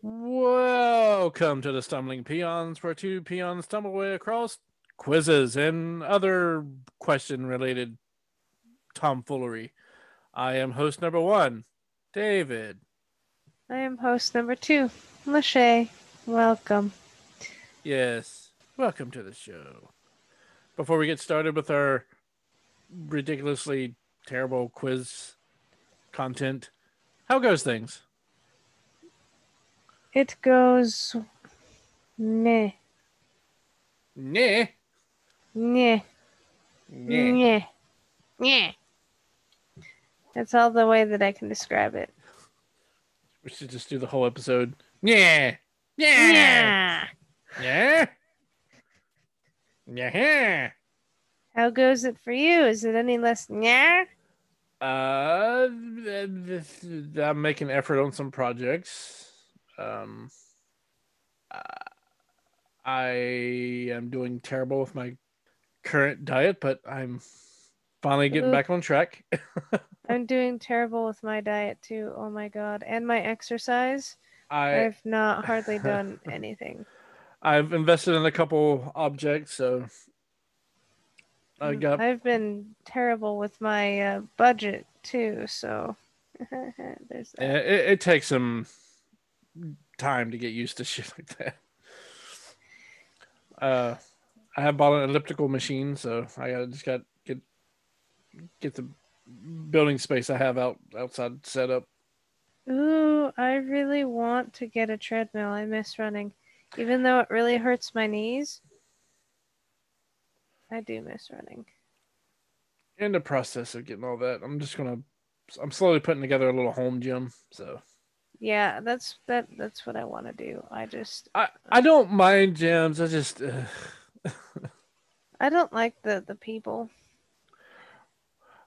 Welcome to the Stumbling Peons, where two peons stumble away across quizzes and other question related tomfoolery. I am host number one, David. I am host number two, Lachey. Welcome. Yes, welcome to the show. Before we get started with our ridiculously terrible quiz content, how goes things? It goes meh. Nah. Meh. Nah. Meh. Meh. That's all the way that I can describe it. We should just do the whole episode. Yeah. Yeah. Yeah. Yeah. Yeah. How goes it for you? Is it any less yeah? Uh, I'm making effort on some projects. Um, uh, I am doing terrible with my current diet, but I'm finally getting Ooh. back on track. I'm doing terrible with my diet too. Oh my god. And my exercise. I I've not hardly done anything. I've invested in a couple objects, so I got I've been terrible with my uh, budget too, so there's that. it, it takes some time to get used to shit like that. Uh, I have bought an elliptical machine, so I gotta just got get get the building space I have out outside set up. Ooh, I really want to get a treadmill. I miss running. Even though it really hurts my knees, I do miss running. In the process of getting all that, I'm just gonna I'm slowly putting together a little home gym. So Yeah, that's that that's what I want to do. I just I I don't mind gyms. I just uh, I don't like the the people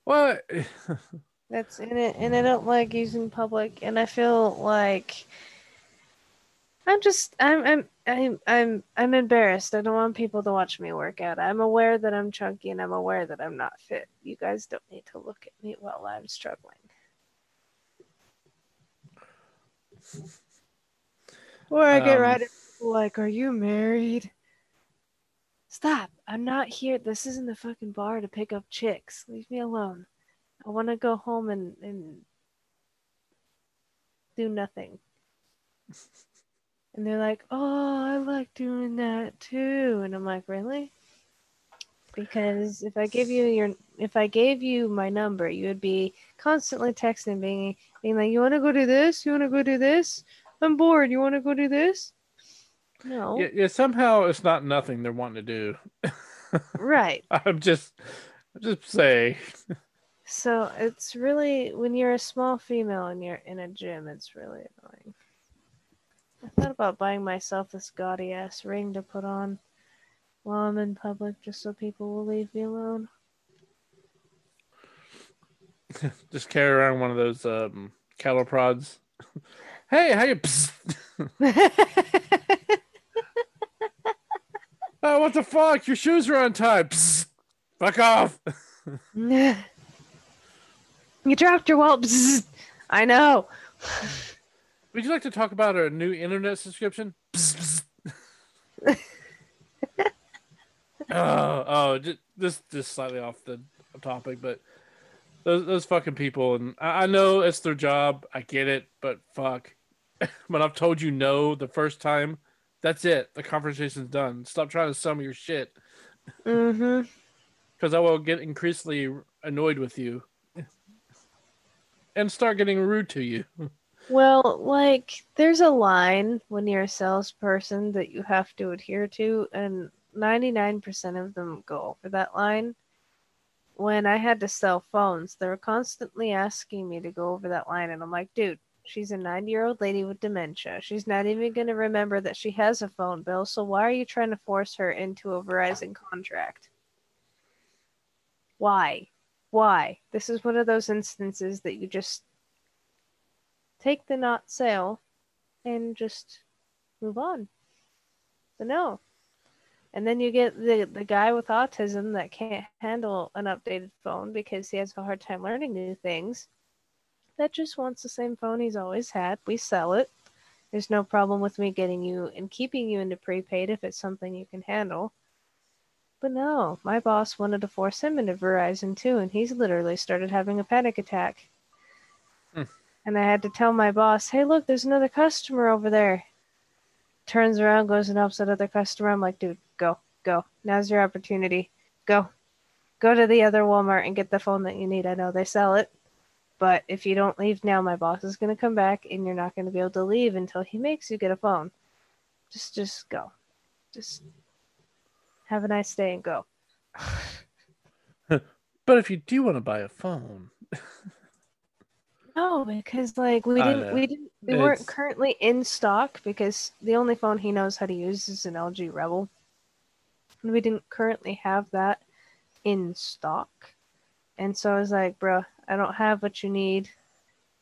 well that's in it and I don't like using public and I feel like I'm just I'm I'm I'm I'm I'm embarrassed. I don't want people to watch me work out. I'm aware that I'm chunky and I'm aware that I'm not fit. You guys don't need to look at me while I'm struggling. Or I get Um, right like, "Are you married?" Stop! I'm not here. This isn't the fucking bar to pick up chicks. Leave me alone. I want to go home and and do nothing. And they're like, "Oh, I like doing that too." And I'm like, "Really?" Because if I give you your if I gave you my number, you would be constantly texting being being like, "You want to go do this? You want to go do this? I'm bored. You want to go do this?" No. yeah, yeah, somehow it's not nothing they're wanting to do. Right. I'm just I'm just saying. So it's really when you're a small female and you're in a gym, it's really annoying. I thought about buying myself this gaudy ass ring to put on while I'm in public just so people will leave me alone. just carry around one of those um cattle prods. hey, how you? Psst. Oh, what the fuck? Your shoes are untied. Psst. Fuck off. you dropped your wallet. Bzzz. I know. Would you like to talk about our new internet subscription? Psst, oh, oh, just this just slightly off the topic, but those those fucking people, and I, I know it's their job. I get it, but fuck. when I've told you no the first time, that's it. The conversation's done. Stop trying to sell me your shit, Mm-hmm. because I will get increasingly annoyed with you, and start getting rude to you. Well, like, there's a line when you're a salesperson that you have to adhere to, and 99% of them go over that line. When I had to sell phones, they were constantly asking me to go over that line, and I'm like, dude, she's a 90 year old lady with dementia. She's not even going to remember that she has a phone bill, so why are you trying to force her into a Verizon contract? Why? Why? This is one of those instances that you just take the not sale and just move on. But no. And then you get the, the guy with autism that can't handle an updated phone because he has a hard time learning new things. That just wants the same phone he's always had. We sell it. There's no problem with me getting you and keeping you into prepaid if it's something you can handle. But no, my boss wanted to force him into Verizon too, and he's literally started having a panic attack. Hmm. And I had to tell my boss, hey, look, there's another customer over there. Turns around, goes and helps that other customer. I'm like, dude, go, go. Now's your opportunity. Go. Go to the other Walmart and get the phone that you need. I know they sell it. But if you don't leave now, my boss is going to come back and you're not going to be able to leave until he makes you get a phone. Just just go. Just have a nice day and go. But if you do want to buy a phone, No, because like we didn't we didn't they weren't currently in stock because the only phone he knows how to use is an LG Rebel. We didn't currently have that in stock. And so I was like, bro, I don't have what you need.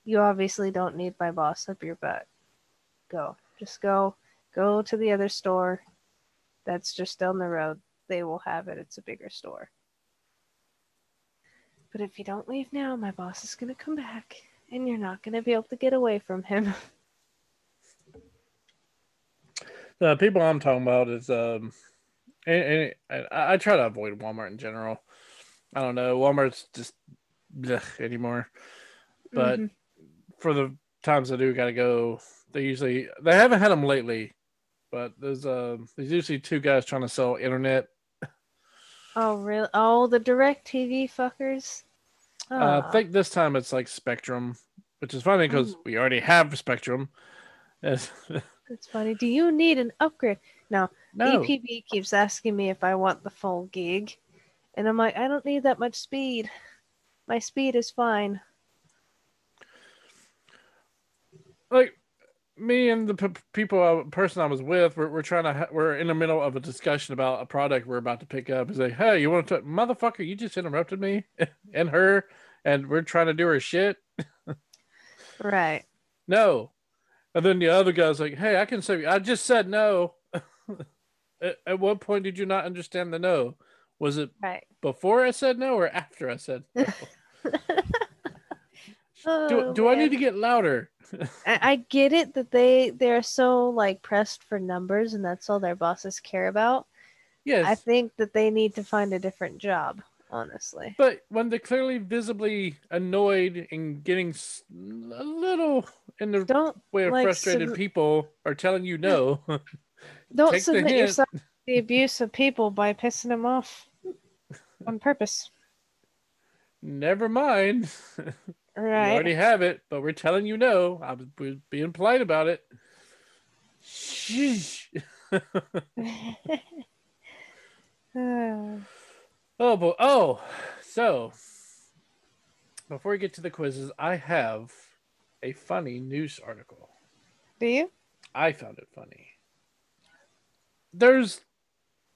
You obviously don't need my boss up your butt. Go. Just go. Go to the other store. That's just down the road. They will have it. It's a bigger store. But if you don't leave now, my boss is going to come back and you're not going to be able to get away from him. the people I'm talking about is um, and, and I, I try to avoid Walmart in general. I don't know, Walmart's just blech anymore. But Mhm. for the times I do gotta go, they usually they haven't had them lately. But there's uh there's usually two guys trying to sell internet. oh, really? Oh, the DirecTV fuckers. Uh, I Ah. think this time it's like Spectrum, which is funny because Ooh. we already have Spectrum. It's- That's funny. Do you need an upgrade? No. No, EPB keeps asking me if I want the full gig. And I'm like, I don't need that much speed. My speed is fine. like me and the p- people I, person I was with, we're, we're trying to ha- we're in the middle of a discussion about a product we're about to pick up. It's like, hey, you want to motherfucker? You just interrupted me and her, and we're trying to do her shit. Right. No, and then the other guy's like, hey, I can say I just said no. at, at what point did you not understand the no? Was it Right. before I said no or after I said no? Oh, do Oh, do I need to get louder? I, I get it that they they're so like pressed for numbers and that's all their bosses care about. Yes. I think that they need to find a different job, honestly. But when they're clearly visibly annoyed and getting a little in the Don't way of like, frustrated sub- people are telling you no, don't Take submit yourself to the abuse of people by pissing them off on purpose. never mind. You Right. already have it, but we're telling you no. I was we're being polite about it. Sheesh. Uh, oh, boy. Oh, so before we get to the quizzes, I have a funny news article. Do you? I found it funny. There's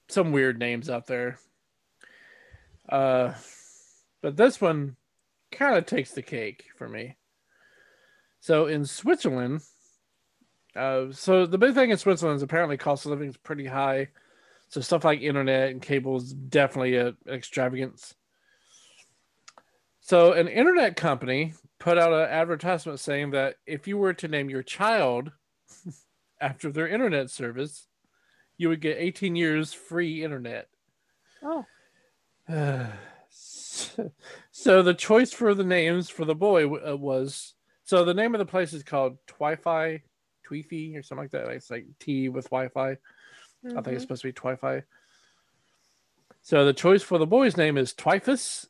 some weird names out there. Uh but this one kind of takes the cake for me. So in Switzerland, uh so the big thing in Switzerland is apparently cost of living is pretty high. So stuff like internet and cable is definitely an extravagance. So an internet company put out an advertisement saying that if you were to name your child after their internet service, you would get 18 years free internet. Oh, so the choice for the names for the boy uh, was so the name of the place is called Twi-Fi, Twifi or something like that. It's like T with Wi-Fi. I think it's mhm. supposed to be Twi-Fi. So the choice for the boy's name is Twifus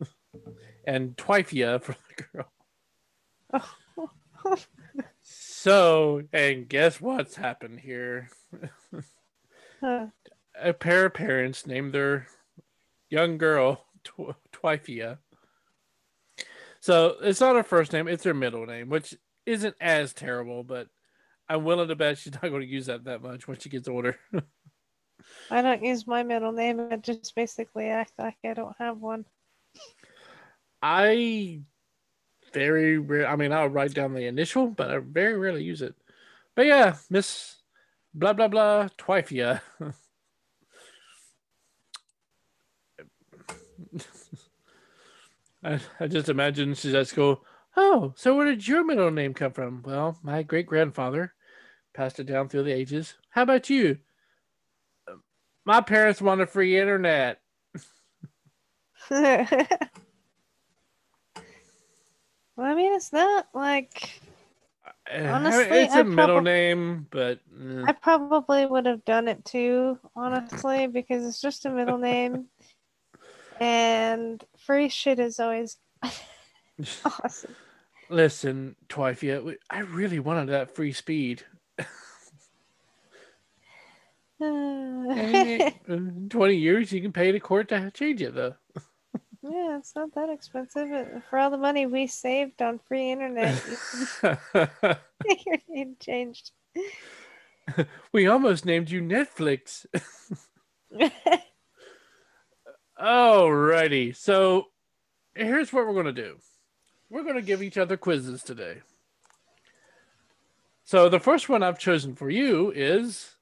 and Twifia for the girl. So, and guess what's happened here? Huh. A pair of parents named their young girl Tw- Twifia. So it's not her first name; it's her middle name, which isn't as terrible. But I'm willing to bet she's not going to use that that much when she gets older. I don't use my middle name. I just basically act like I don't have one. I very rare. I mean, I'll write down the initial, but I very rarely use it. But yeah, Miss blah blah blah Twifia. I, I just imagine she's at school. Oh, so where did your middle name come from? Well, my great grandfather passed it down through the ages. How about you? My parents want a free internet. well, I mean, it's not like Uh, Honestly, it's a I middle probab- name, but eh, I probably would have done it too, honestly, because it's just a middle name. And free shit is always awesome. listen, Twifia, I really wanted that free speed. Eh, 20 years, you can pay the court to change it, though. Yeah, it's not that expensive. Uh, For all the money we saved on free internet, you can get your name changed. we almost named you Netflix. Alrighty, so here's what we're gonna do. We're gonna give each other quizzes today. So the first one I've chosen for you is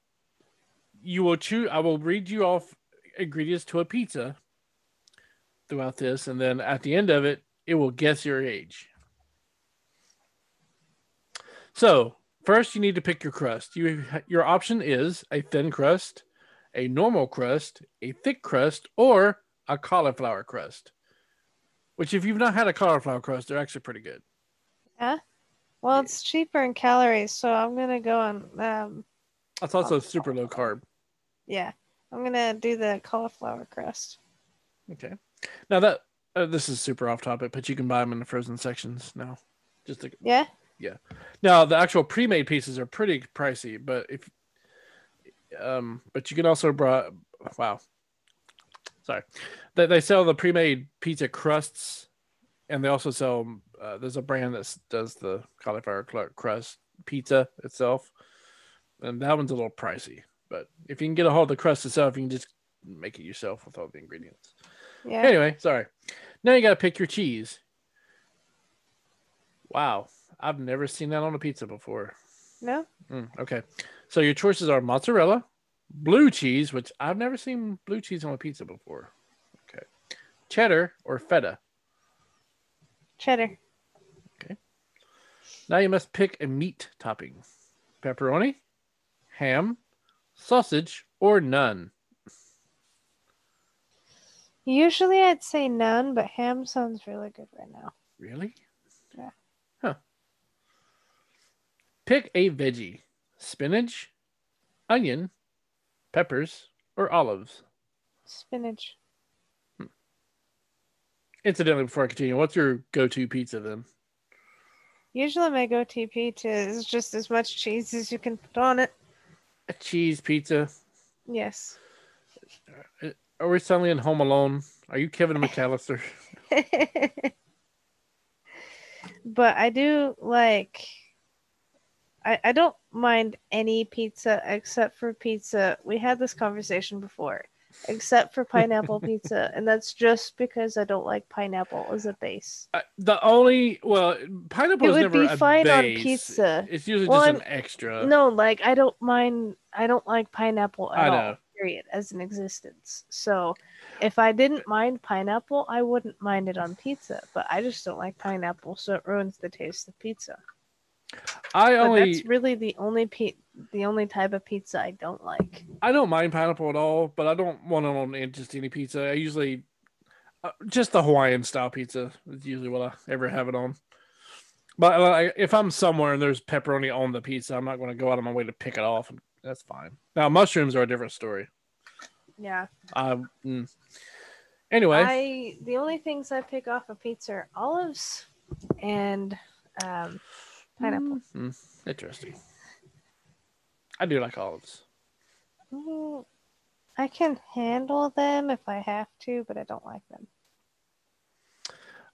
you will choose. I will read you off ingredients to a pizza throughout this, and then at the end of it, it will guess your age. So first, you need to pick your crust. You your option is a thin crust, a normal crust, a thick crust, or a cauliflower crust. Which, if you've not had a cauliflower crust, they're actually pretty good. Yeah. Well, it's cheaper in calories, so I'm gonna go on. Um, That's also super low carb. yeah, I'm gonna do the cauliflower crust. Okay. Now that uh, this is super off topic, but you can buy them in the frozen sections now. Just to, Yeah, yeah. now the actual pre-made pieces are pretty pricey, but if um, but you can also brought wow, sorry, they they sell the pre-made pizza crusts, and they also sell uh, there's a brand that does the cauliflower crust pizza itself, and that one's a little pricey. But if you can get a hold of the crust itself, you can just make it yourself with all the ingredients. Yeah. Anyway, sorry. Now you got to pick your cheese. Wow, I've never seen that on a pizza before. No, Mm, okay, so your choices are mozzarella, blue cheese, which I've never seen blue cheese on a pizza before. Okay, cheddar or feta. cheddar. Okay. Now you must pick a meat topping: pepperoni, ham, sausage, or none. Usually I'd say none, but ham sounds really good right now. Really? Yeah. Huh. Pick a veggie: spinach, onion, peppers, or olives. Spinach. Hmm. Incidentally, before I continue, what's your go-to pizza then? Usually my go-to pizza is just as much cheese as you can put on it. A cheese pizza. Yes. Uh, Are we suddenly in Home Alone? Are you Kevin McAllister? but I do like I, I don't mind any pizza except for pizza. We had this conversation before. Except for pineapple pizza, and that's just because I don't like pineapple as a base. Uh, the only well, pineapple It is would be a fine on pizza. It's usually Well, just an I'm- extra. No, like I don't mind. I don't like pineapple at I all. Period, as an existence. So, if I didn't mind pineapple, I wouldn't mind it on pizza. But I just don't like pineapple, so it ruins the taste of pizza. I But only that's really the only pe- the only type of pizza I don't like. I don't mind pineapple at all, but I don't want it on just any pizza. I usually uh, just the Hawaiian style pizza is usually what I ever have it on. But like, if I'm somewhere and there's pepperoni on the pizza, I'm not going to go out of my way to pick it off. That's fine. Now mushrooms are a different story. Yeah. Um, mm. Anyway, I the only things I pick off a pizza are olives and um, pineapple. Mm, interesting. I do like olives. Mm, I can handle them if I have to, but I don't like them.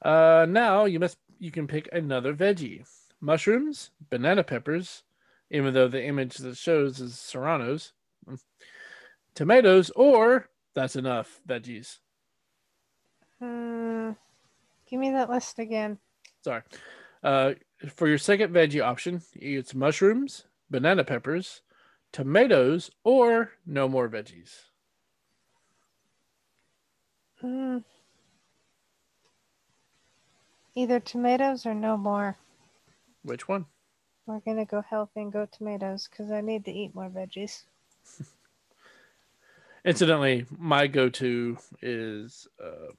Uh, now you must you can pick another veggie: mushrooms, banana peppers, even though the image that shows is serranos, mm, tomatoes, or that's enough veggies. Hmm. Give me that list again. Sorry. Uh, for your second veggie option, it's mushrooms, banana peppers, tomatoes, or no more veggies. Hmm. Either tomatoes or no more. Which one? We're gonna go healthy and go tomatoes because I need to eat more veggies. Incidentally, my go-to is uh,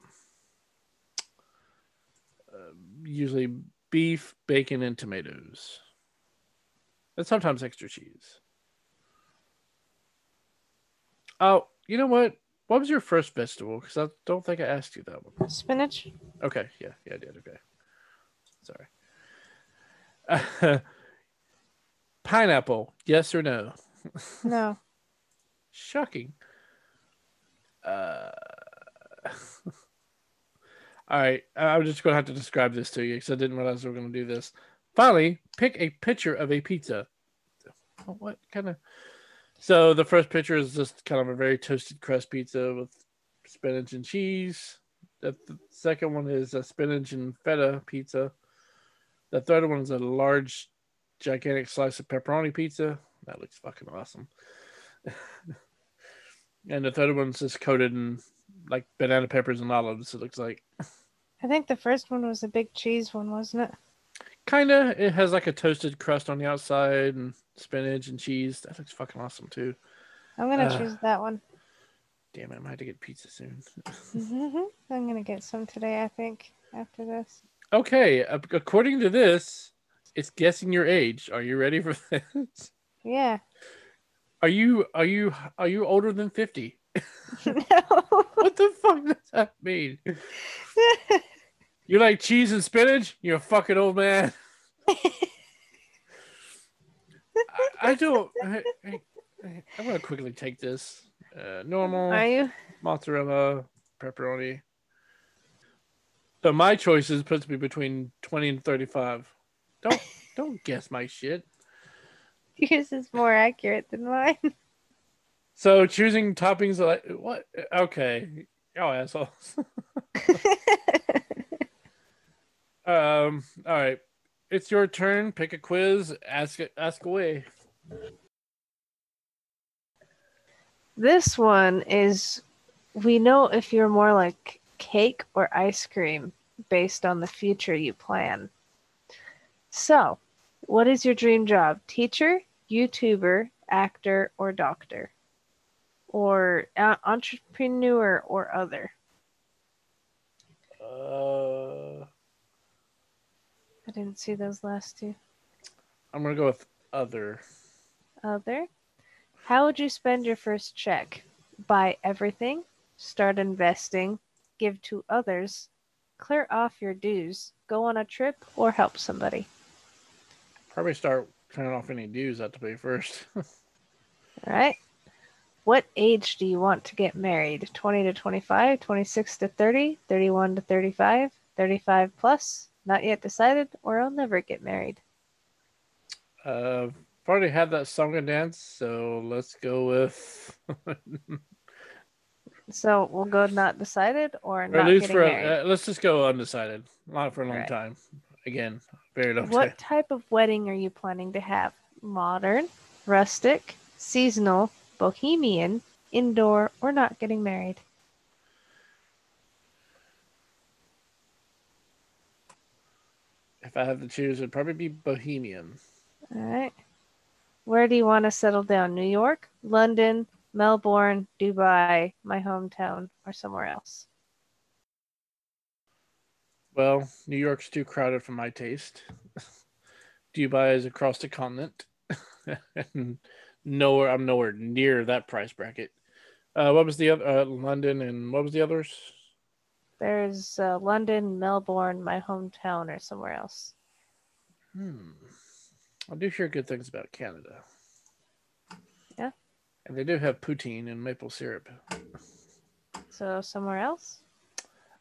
uh, usually beef, bacon, and tomatoes, and sometimes extra cheese. Oh, you know what? What was your first vegetable? Because I don't think I asked you that one. Spinach. Okay, yeah, yeah, I did. Okay, sorry. pineapple, yes or no? No. Shocking. Uh, all right, I'm just going to have to describe this to you because I didn't realize we were going to do this. Finally, pick a picture of a pizza. What kind of? So the first picture is just kind of a very toasted crust pizza with spinach and cheese. The, the second one is a spinach and feta pizza. The third one is a large, gigantic slice of pepperoni pizza. That looks fucking awesome. and the third one's just coated in like banana peppers and olives. It looks like I think the first one was a big cheese one, wasn't it? kind of. It has like a toasted crust on the outside and spinach and cheese. That looks fucking awesome too. I'm gonna Uh. choose that one. Damn it, I might have to get pizza soon. I'm gonna get some today. I think after this. Okay, according to this, it's guessing your age. Are you ready for this? Yeah. Are you are you are you older than fifty? no. What the fuck does that mean? You like cheese and spinach? You're a fucking old man. I, I don't. I, I, I'm gonna quickly take this. Uh, normal Are you? mozzarella, pepperoni. So my choice choices puts me between twenty and thirty-five. Don't don't guess my shit. Yours is more accurate than mine. So choosing toppings like what? Okay, oh assholes. Um. All right, it's your turn. Pick a quiz. Ask it. Ask away. this one is we know if you're more like cake or ice cream based on the future you plan. So, what is your dream job? Teacher, YouTuber, actor, or doctor? Or uh, entrepreneur or other? Uh, I didn't see those last two. I'm gonna go with other. Other. How would you spend your first check? Buy everything, start investing, give to others, clear off your dues, go on a trip, or help somebody. Probably start clearing off any dues I have to pay first. All right. What age do you want to get married? 20 to 25, 26 to 30, 31 to 35, 35 plus, not yet decided, or I'll never get married. uh, I've already had that song and dance, so let's go with. So we'll go not decided or or not at least for married. uh, let's just go undecided. Not for a long Right. time. Again, very What type of wedding are you planning to have? Modern, rustic, seasonal, bohemian, indoor, or not getting married? If I have to choose, it'd probably be Bohemian. All right. Where do you want to settle down? New York, London, Melbourne, Dubai, my hometown, or somewhere else? Well, New York's too crowded for my taste. Dubai is across the continent, nowhere I'm nowhere near that price bracket. Uh, what was the other? Uh, London and what was the others? There's uh, London, Melbourne, my hometown, or somewhere else. Hmm. I do hear good things about Canada. Yeah. And they do have poutine and maple syrup. So somewhere else?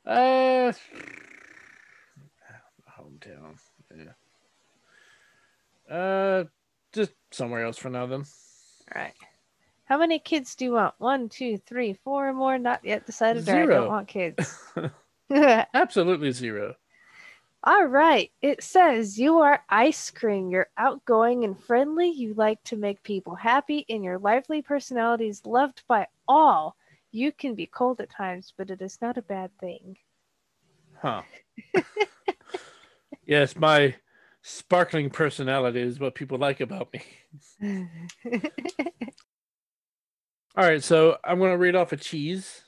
Uh, Yeah. Uh, just somewhere else for now then. All right. How many kids do you want? One, two, three, four or more? Not yet decided. Or I Zero. don't want kids. Absolutely zero. All right. It says you are ice cream. You're outgoing and friendly. You like to make people happy, and your lively personality is loved by all. You can be cold at times, but it is not a bad thing. Huh. yes, my sparkling personality is what people like about me. All right, so I'm going to read off a cheese,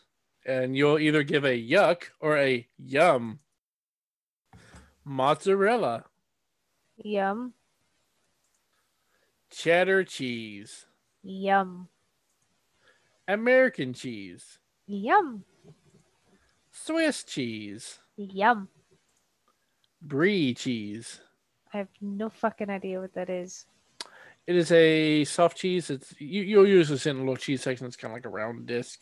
and you'll either give a yuck or a yum. Mozzarella, Yum. cheddar cheese, Yum. American cheese, Yum. Swiss cheese, Yum. Brie cheese. I have no fucking idea what that is. It is a soft cheese. It's you, you'll use this in a little cheese section. It's kind of like a round disc.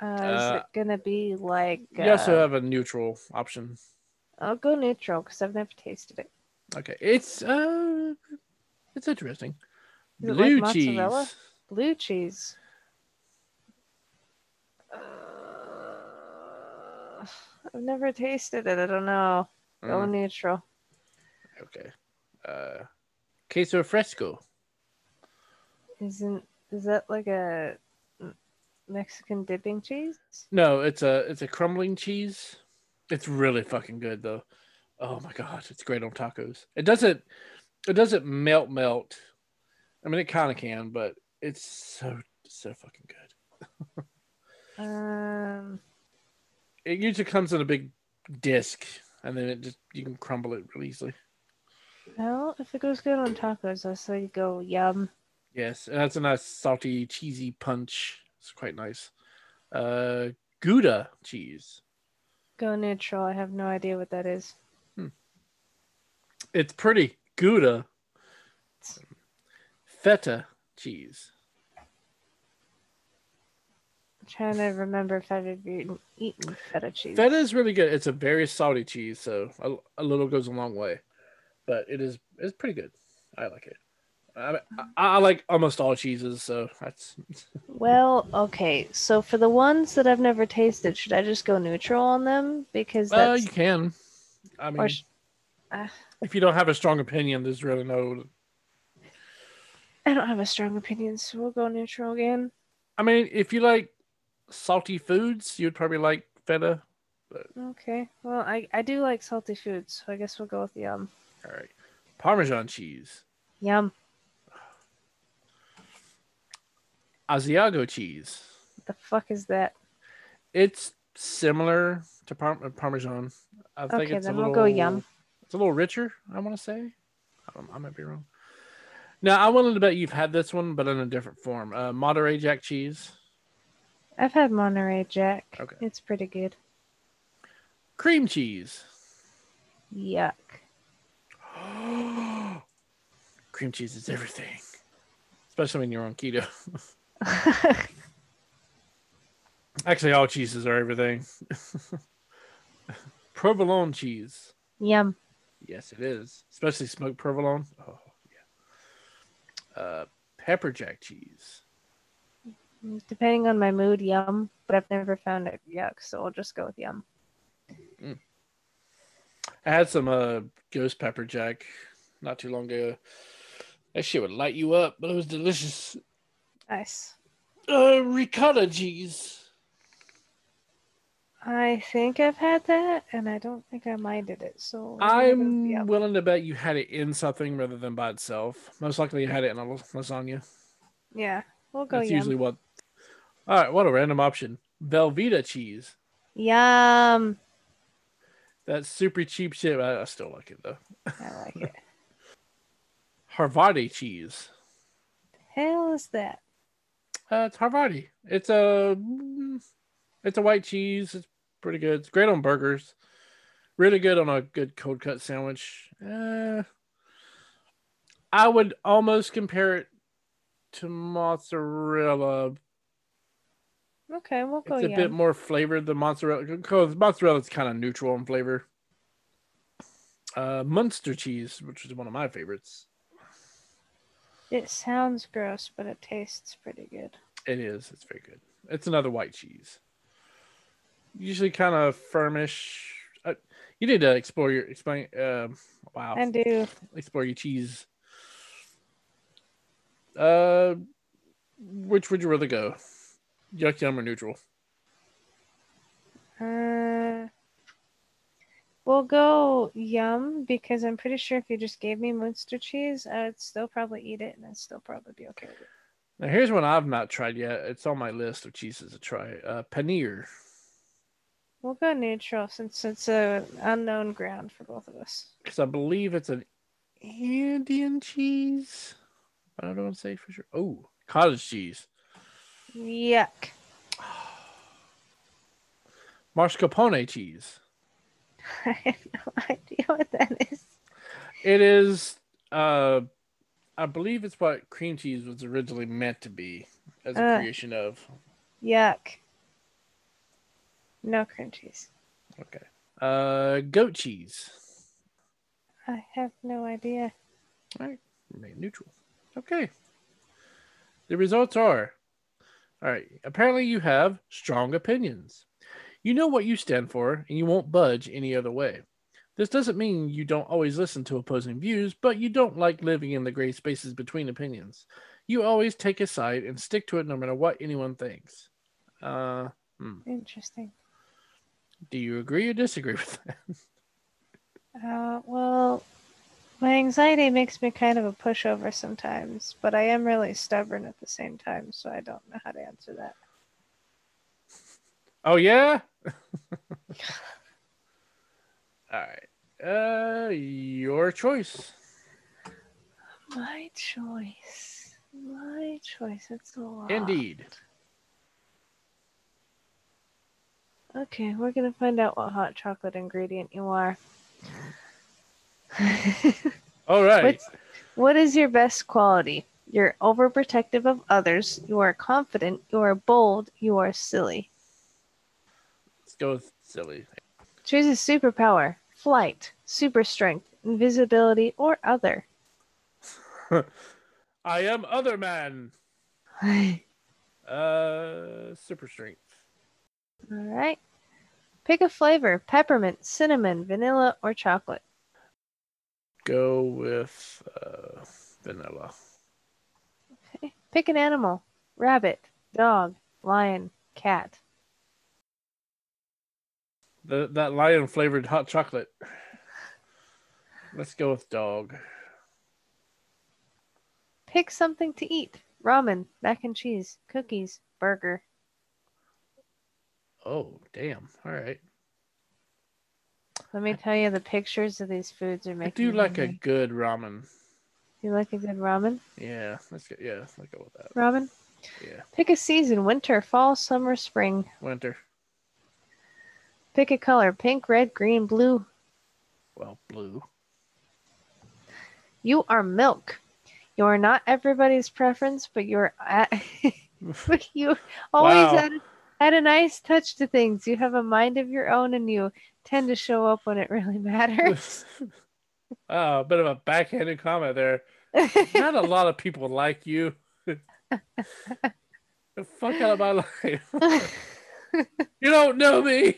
Uh, Uh, is it gonna be like? You also uh, have a neutral option. I'll go neutral because I've never tasted it. Okay, it's uh, it's interesting. Is it like Blue mozzarella? cheese. Blue cheese. Uh, I've never tasted it. I don't know. Go Mm, neutral. okay. Uh, queso fresco. Isn't is that like a Mexican dipping cheese? No, it's a it's a crumbling cheese. It's really fucking good though. Oh my god, it's great on tacos. It doesn't it doesn't melt melt. I mean it kind of can, but it's so so fucking good. Um, It usually comes in a big disc and then it just you can crumble it really easily. well, if it goes good on tacos, I say go yum. Yes, and that's a nice salty cheesy punch. It's quite nice. Uh Gouda cheese. Go neutral. I have no idea what that is. Hmm. It's pretty. Gouda. Feta cheese. Trying to remember if I've ever eaten, eaten feta cheese. Feta is really good. It's a very salty cheese, so a, a little goes a long way. But it is it's pretty good. I like it. I, I, I like almost all cheeses, so that's Well, okay. So for the ones that I've never tasted, should I just go neutral on them because well, that's you can. I mean, sh- uh, if you don't have a strong opinion, there's really no. I don't have a strong opinion, so we'll go neutral again. I mean, if you like salty foods, you'd probably like feta. But... Okay. Well, I I do like salty foods, so I guess we'll go with yum. All right, Parmesan cheese, Yum. Asiago cheese. What the fuck is that? It's similar to par- Parmesan. I think Okay, it's then a we'll go yum. It's a little richer. I want to say. I, don't, I might be wrong. Now I'm willing to bet you've had this one, but in a different form. Uh, Monterey Jack cheese, I've had Monterey Jack. Okay. It's pretty good. cream cheese. Yuck. cream cheese is everything, especially when you're on keto. Actually, all cheeses are everything. provolone cheese. Yum. Yes, it is. Especially smoked provolone. Oh, yeah. Uh, pepper jack cheese. Depending on my mood, yum. But I've never found it yuck, so I'll just go with yum. I had some uh, ghost pepper jack not too long ago. That shit would light you up, but it was delicious. Nice. Uh, ricotta cheese. I think I've had that, and I don't think I minded it. So I'm gonna go with I'm yum. willing to bet you had it in something rather than by itself. Most likely, you had it in a lasagna. yeah, we'll go That's yum. usually what. All right, what a random option. Velveeta cheese. Yum. That's super cheap shit. I, I still like it though. I like it. Havarti cheese. Hell is that? Uh, it's Havarti. It's a it's a white cheese. It's pretty good. It's great on burgers. Really good on a good cold cut sandwich. Uh, I would almost compare it to mozzarella. Okay, we'll go It's a yum. bit more flavored than mozzarella because mozzarella is kind of neutral in flavor. Uh, Munster cheese, which is one of my favorites. It sounds gross, but it tastes pretty good. It is. It's very good. It's another white cheese. Usually kind of firmish. Uh, you need to explore your explain. Um, wow, I do. explore your cheese. Uh, which would you rather go? Yuck, yum, or neutral? Uh, We'll go yum because I'm pretty sure if you just gave me Munster cheese, I would still probably eat it and I'd still probably be okay with it. Now here's one I've not tried yet. It's on my list of cheeses to try. Uh, paneer. We'll go neutral since it's an unknown ground for both of us. Because I believe it's an Indian cheese. I don't want to say for sure. Oh, cottage cheese. Yuck. Mascarpone cheese. I have no idea what that is. It is uh I believe it's what cream cheese was originally meant to be as a Uh. creation of. Yuck. No cream cheese. Okay. Uh goat cheese. I have no idea. All right. Remain neutral. Okay. The results are all right. Apparently, you have strong opinions. You know what you stand for, and you won't budge any other way. This doesn't mean you don't always listen to opposing views, but you don't like living in the gray spaces between opinions. You always take a side and stick to it no matter what anyone thinks. Uh, hmm. Interesting. do you agree or disagree with that? Uh, well, my anxiety makes me kind of a pushover sometimes, but I am really stubborn at the same time, so I don't know how to answer that. Oh yeah. All right. Uh, your choice. My choice. My choice. It's a lot. Indeed. Okay, we're gonna find out what hot chocolate ingredient you are. All right. What's- what is your best quality? You're overprotective of others. You are confident. You are bold. You are silly. Let's go with silly. Choose a superpower: flight, super strength, invisibility, or other. I am other man. Uh, super strength. All right. Pick a flavor: peppermint, cinnamon, vanilla, or chocolate. Go with uh, vanilla. Okay. Pick an animal: rabbit, dog, lion, cat. The that lion flavored hot chocolate. Let's go with dog. Pick something to eat: ramen, mac and cheese, cookies, burger. Oh damn! All right. Let me tell you, the pictures of these foods are I making. do me like a good ramen. You like a good ramen? Yeah, let's go. Yeah, let's go with that. Ramen. Yeah, Pick a season: winter, fall, summer, spring. winter. Pick a color: pink, red, green, blue. Well, blue. You are milk. You are not everybody's preference, but you're at, you always Wow. add, add a nice touch to things. You have a mind of your own, and you tend to show up when it really matters. oh, a bit of a backhanded comment there. Not a lot of people like you. the fuck out of my life. you don't know me.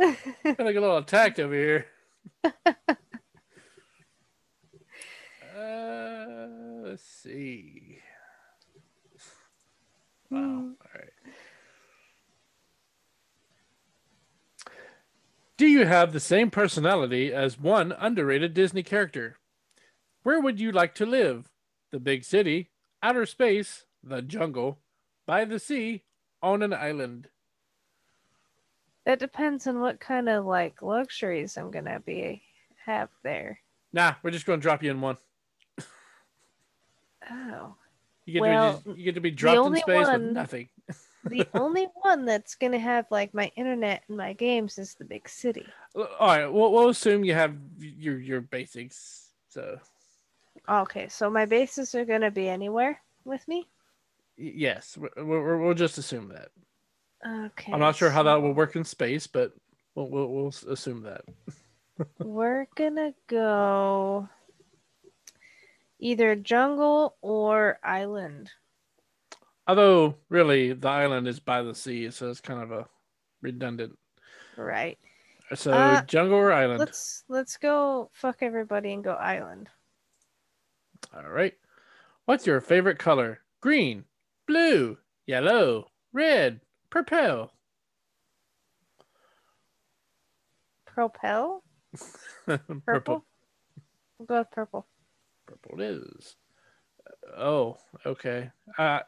Got like a little attacked over here. Uh, let's see. Wow. Hmm. All right. Do you have the same personality as one underrated Disney character? Where would you like to live? The big city, outer space, the jungle, by the sea, on an island. That depends on what kind of like luxuries I'm gonna be have there. Nah, we're just going to drop you in one. Oh, You get Well, to be, you get to be dropped in space one- with nothing. The only one that's gonna have like my internet and my games is the big city. All right, we'll, we'll assume you have your your basics. So Okay, so my bases are gonna be anywhere with me. yes, we we'll, we'll just assume that. Okay, I'm not sure how that will work in space, but we'll we'll, we'll assume that. We're gonna go either jungle or island. Although really, the island is by the sea, so it's kind of a redundant. Right. So Uh, jungle or island? Let's let's go fuck everybody and go island. All right. What's your favorite color? Green, blue, yellow, red, purple. Propel? purple. Purple? We'll go with purple. Purple it is. Oh, okay. Uh,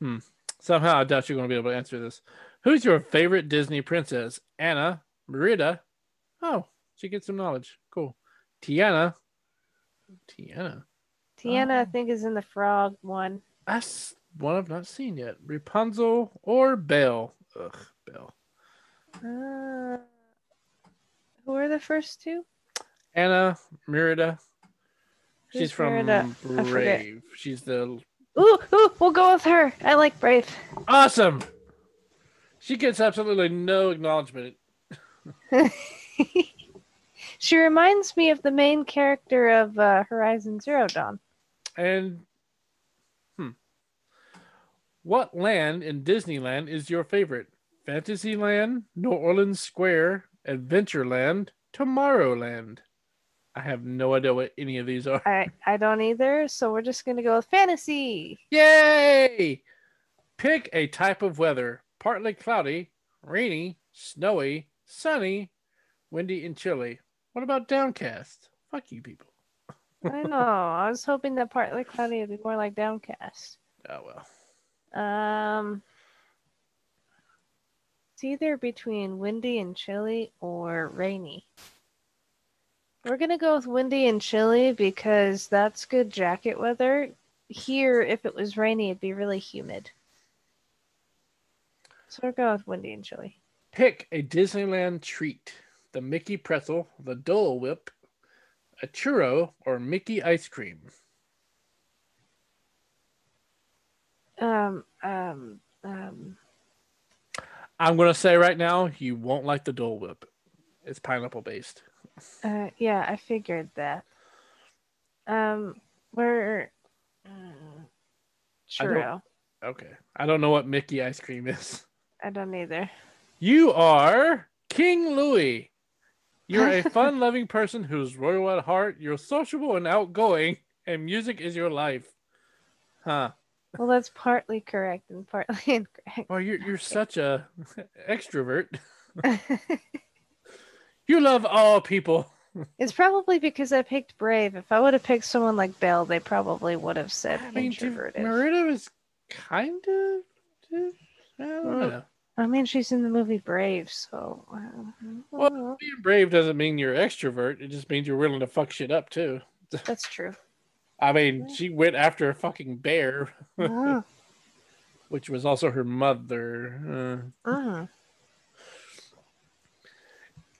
hmm. Somehow I doubt you're going to be able to answer this. Who's your favorite Disney princess? Anna, Merida. Oh, she gets some knowledge. Cool. Tiana. Tiana. Tiana, I Oh. think, is in the frog one. That's one I've not seen yet. Rapunzel or Belle. Ugh, Belle. Uh, who are the first two? Anna, Merida. She's Who's from Merida? Brave. She's the Ooh, ooh, we'll go with her. I like Brave. awesome. She gets absolutely no acknowledgement. she reminds me of the main character of uh, Horizon Zero Dawn. And hmm. What land in Disneyland is your favorite? Fantasyland, New Orleans Square, Adventureland, Tomorrowland. I have no idea what any of these are. I I don't either, so we're just gonna go with fantasy. Yay! Pick a type of weather. Partly cloudy, rainy, snowy, sunny, windy, and chilly. What about downcast? Fuck you people. I know. I was hoping that partly cloudy would be more like downcast. Oh well. Um, it's either between windy and chilly or rainy. We're gonna go with windy and chilly because that's good jacket weather. Here, if it was rainy, it'd be really humid. So we're going with windy and chilly. Pick a Disneyland treat. The Mickey pretzel, the Dole Whip, a churro, or Mickey ice cream. Um, um, um. I'm gonna say right now, you won't like the Dole Whip. It's pineapple based. Uh, yeah, I figured that. Um, we're uh, I. Okay. I don't know what Mickey ice cream is. I don't either. You are King Louie. You're a fun loving person who's royal at heart. You're sociable and outgoing, and music is your life. Huh. Well, that's partly correct and partly incorrect. Well, you're, you're such a extrovert. You love all people. it's probably because I picked Brave. If I would have picked someone like Belle, they probably would have said I mean, introverted. Merida is kind of. I don't know. I mean, she's in the movie Brave, so. Well, being brave doesn't mean you're extrovert. It just means you're willing to fuck shit up too. that's true. I mean, she went after a fucking bear, Oh, which was also her mother. uh.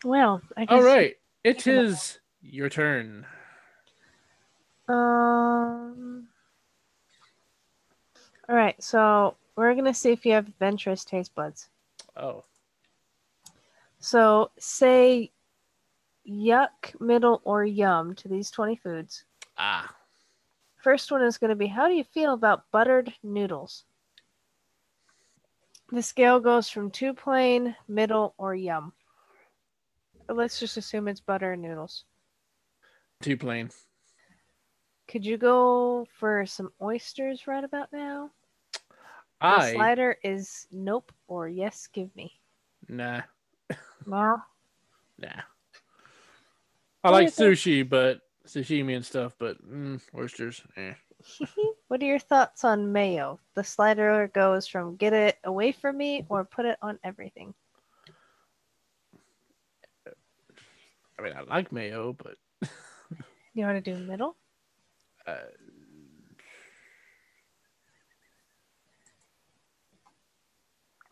Well, I guess. all right, it is your turn. Um. All right, so we're gonna see if you have adventurous taste buds. Oh, So say yuck, middle, or yum to these 20 foods. ah, First one is going to be how do you feel about buttered noodles? The scale goes from two plain, middle, or yum. Let's just assume it's butter and noodles. too plain. Could you go for some oysters right about now? The I slider is nope or yes, give me. nah No. nah. I What like sushi, but sashimi and stuff, but mm, oysters. Eh. what are your thoughts on mayo? The slider goes from get it away from me or put it on everything. I mean, I like mayo, but You want to do middle? uh,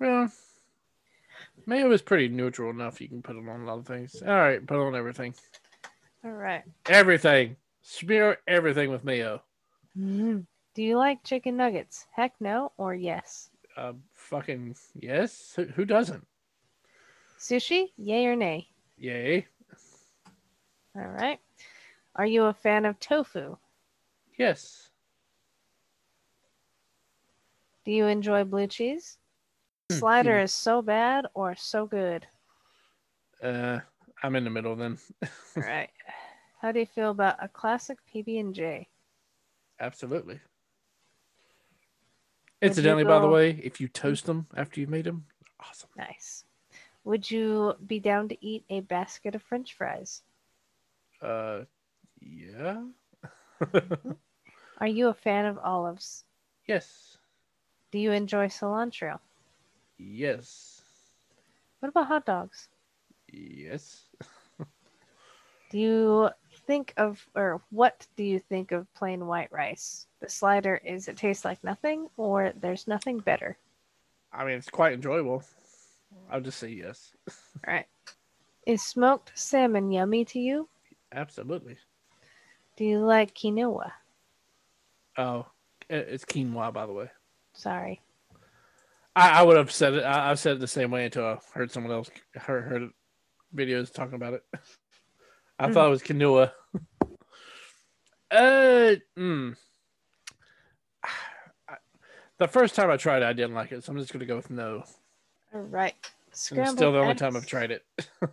well, mayo is pretty neutral enough. You can put it on a lot of things. All right, put it on everything. All right. Everything. Smear everything with mayo. Mm. Do you like chicken nuggets? Heck no or yes? Uh, fucking yes. Who, who doesn't? Sushi? Yay or nay? Yay. All right. Are you a fan of tofu? Yes. Do you enjoy blue cheese? Hmm, Slider hmm. is so bad or so good? Uh, I'm in the middle then. All right. How do you feel about a classic PB and J? Absolutely. Incidentally, by the way, if you toast them after you've made them, awesome. Nice. Would you be down to eat a basket of French fries? Uh, yeah. Are you a fan of olives? yes. Do you enjoy cilantro? Yes. What about hot dogs? Yes. Do you think of, or what do you think of plain white rice? The slider is it tastes like nothing, or there's nothing better. I mean, it's quite enjoyable. I'll just say yes. All right. Is smoked salmon yummy to you? Absolutely. Do you like quinoa? Oh, it's quinoa, by the way. Sorry. I, I would have said it. I, I've said it the same way until I heard someone else heard, heard videos talking about it. I Mm. thought it was quinoa. uh, mm. I- The first time I tried it, I didn't like it, so I'm just gonna go with no. All right. And it's still the only eggs. time I've tried it.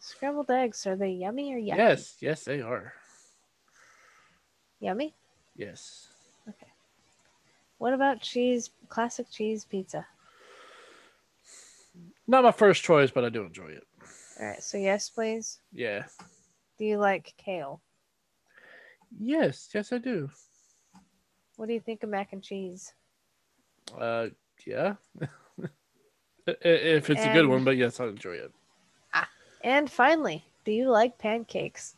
Scrambled eggs, are they yummy or yucky? Yes, yes, they are. Yummy? Yes. Okay. What about cheese, classic cheese pizza? Not my first choice, but I do enjoy it. All right, so yes, please. Yeah. Do you like kale? Yes, yes, I do. What do you think of mac and cheese? Uh, yeah. If it's a good one, but yes, I enjoy it. And finally, do you like pancakes?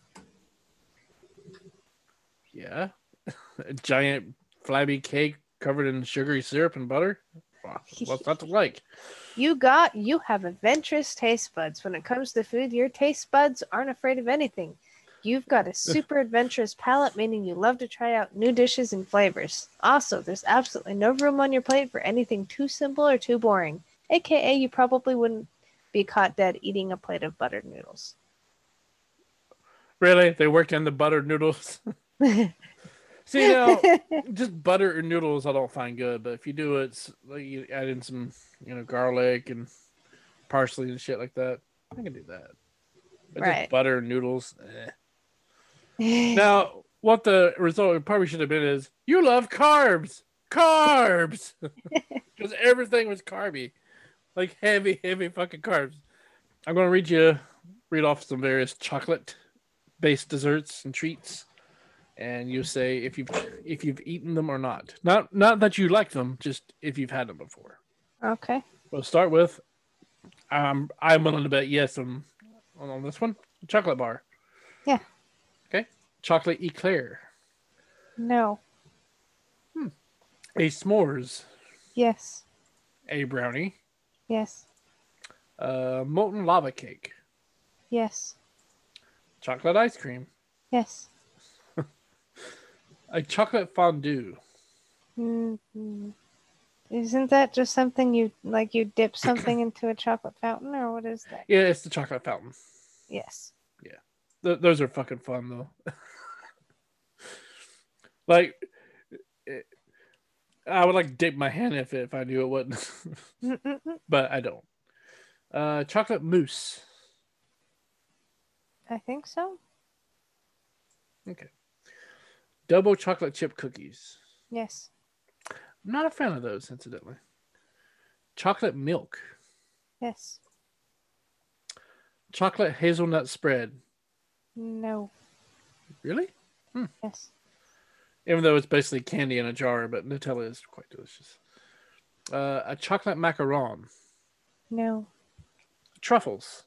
Yeah. a giant flabby cake covered in sugary syrup and butter. What's not to like? You got you have adventurous taste buds. When it comes to food, your taste buds aren't afraid of anything. You've got a super adventurous palate, meaning you love to try out new dishes and flavors. Also, there's absolutely no room on your plate for anything too simple or too boring. AKA, you probably wouldn't be caught dead eating a plate of buttered noodles. Really? They worked in the buttered noodles. See now, just butter or noodles I don't find good, but if you do it, like you add in some, you know, garlic and parsley and shit like that, I can do that. But Right. just butter and noodles. eh. Now, what the result probably should have been is you love carbs, carbs, because everything was carby, like heavy, heavy fucking carbs. I'm gonna read you, read off some various chocolate-based desserts and treats, and you say if you've if you've eaten them or not. Not not that you like them, just if you've had them before. okay. We'll start with. Um, I'm willing to bet yes on on this one. Chocolate bar. Yeah. Okay. Chocolate eclair. No. A s'mores. Yes. A brownie. Yes. Uh, molten lava cake. Yes. Chocolate ice cream. Yes. A chocolate fondue. mm Isn't that just something you like? You dip something into a chocolate fountain, or what is that? Yeah, it's the chocolate fountain. Yes. Th- those are fucking fun though. like, it, I would like dip my hand if if I knew it wasn't, but I don't. Uh, chocolate mousse. I think so. Okay. Double chocolate chip cookies. Yes. I'm not a fan of those, incidentally. Chocolate milk. Yes. Chocolate hazelnut spread. No. Really? Yes. Even though it's basically candy in a jar, but Nutella is quite delicious. Uh, a chocolate macaron. No. Truffles.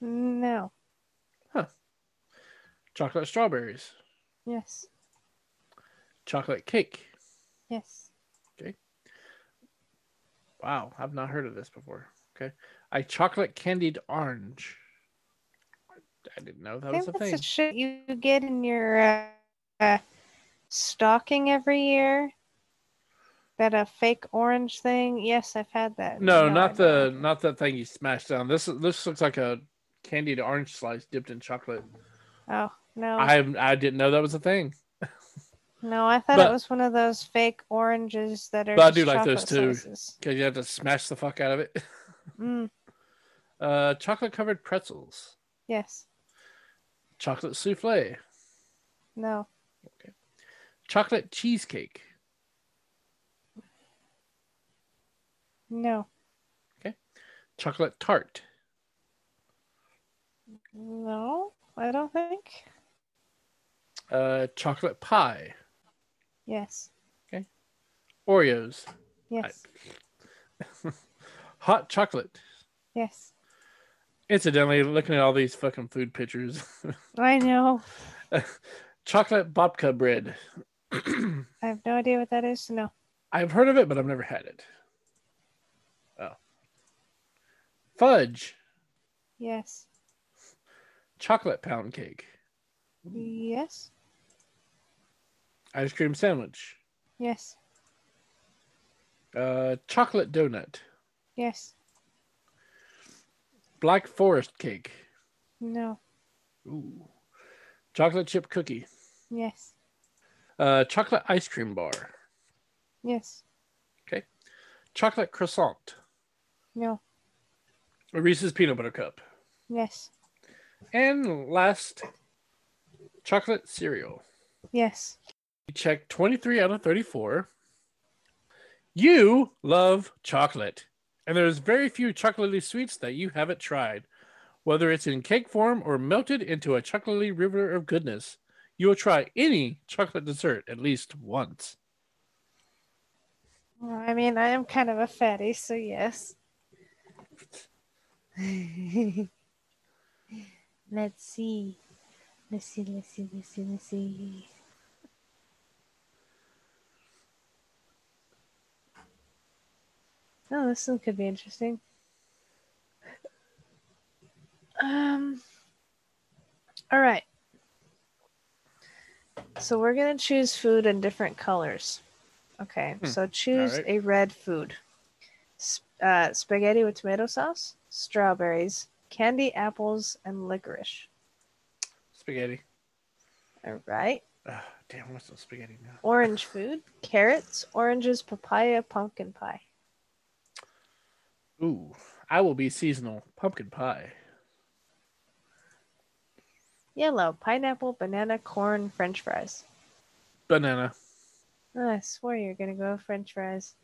No. Huh. Chocolate strawberries. Yes. Chocolate cake. Yes. Okay. Wow, I've not heard of this before. Okay. A chocolate candied orange. I didn't know that was a that's thing. the shit you get in your uh, uh, stocking every year. That a fake orange thing. Yes, I've had that. No, I not the not that thing you smashed down. This this looks like a candied orange slice dipped in chocolate. Oh no. I I didn't know that was a thing. No, I thought But- it was one of those fake oranges that are. But I do like those too. Because you have to smash the fuck out of it. Mm, Uh, chocolate covered pretzels. yes. Chocolate souffle. No. Chocolate cheesecake. No. Okay. Chocolate tart. No, I don't think. Uh, chocolate pie. Yes. Okay. Oreos. Yes. Hot chocolate. Yes. Incidentally, looking at all these fucking food pictures, I know. chocolate babka bread. I have no idea what that is. No. I've heard of it, but I've never had it. Oh. Fudge. Yes. Chocolate pound cake. Yes. Ice cream sandwich. Yes. Uh, chocolate donut. Yes. Black forest cake. No. Ooh. Chocolate chip cookie. Yes. Uh, chocolate ice cream bar. Yes. Okay. Chocolate croissant. No. A Reese's peanut butter cup. Yes. And last, chocolate cereal. Yes. You check 23 out of 34. You love chocolate. And there's very few chocolatey sweets that you haven't tried. Whether it's in cake form or melted into a chocolatey river of goodness, you will try any chocolate dessert at least once. Well, I mean, I am kind of a fatty, so yes. let's see. Let's see, let's see, let's see, let's see. Oh, this one could be interesting. Um, all right. So we're going to choose food in different colors. Okay, Hmm, so choose alright. a red food. S- uh, spaghetti with tomato sauce, strawberries, candy apples, and licorice. Spaghetti. All right. Ah, damn, I want some spaghetti now. Orange food, carrots, oranges, papaya, pumpkin pie. Ooh, I will be seasonal. Pumpkin pie. Yellow, pineapple, banana, corn, french fries. Banana. Oh, I swore you were going to go french fries.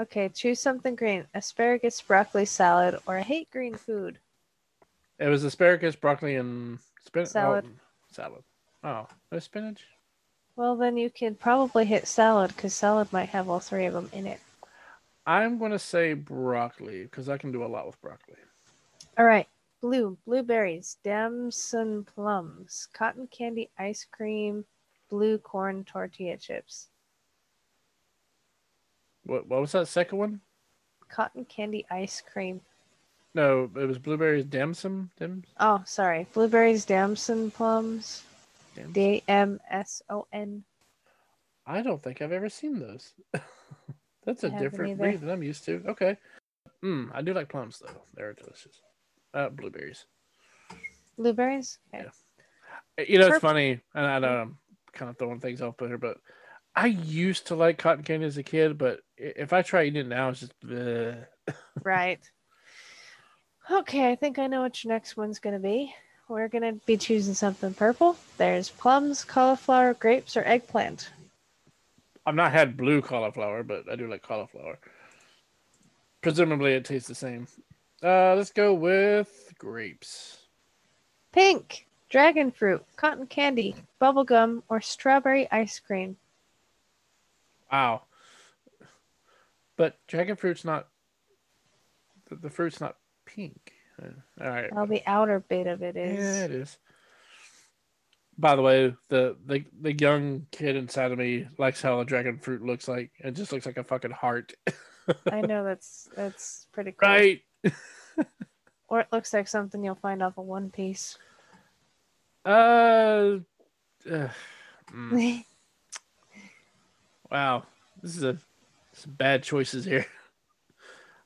Okay, choose something green. Asparagus, broccoli, salad, or I hate green food. It was asparagus, broccoli, and spinach. Oh, salad. Oh, salad. Oh, no spinach? Well, then you can probably hit salad because salad might have all three of them in it. I'm going to say broccoli because I can do a lot with broccoli. All right. Blue, blueberries, damson plums, cotton candy ice cream, blue corn tortilla chips. What, what was that second one? Cotton candy ice cream. No, it was blueberries damson. Dim, Oh, sorry. Blueberries, damson plums. damson. D M S O N. I don't think I've ever seen those. That's a different breed than I'm used to. Okay. Mm, I do like plums though. They're delicious. Uh, blueberries. Blueberries? Okay. Yeah. You know, it's funny, and I know I'm kind of throwing things off there, but I used to like cotton candy as a kid, but if I try eating it now, it's just bleh. Right. Okay, I think I know what your next one's going to be. We're going to be choosing something purple. There's plums, cauliflower, grapes, or eggplant. I've not had blue cauliflower, but I do like cauliflower. Presumably, it tastes the same. Uh, let's go with grapes. Pink, dragon fruit, cotton candy, bubblegum, or strawberry ice cream. Wow. But dragon fruit's not. The, the fruit's not pink. Uh, All right. Well, the outer bit of it is. Yeah, it is. By the way, the, the the young kid inside of me likes how a dragon fruit looks like. It just looks like a fucking heart. I know that's that's pretty cool. right. Or it looks like something you'll find off of One Piece. Uh, uh, mm, wow. This is a some bad choices here.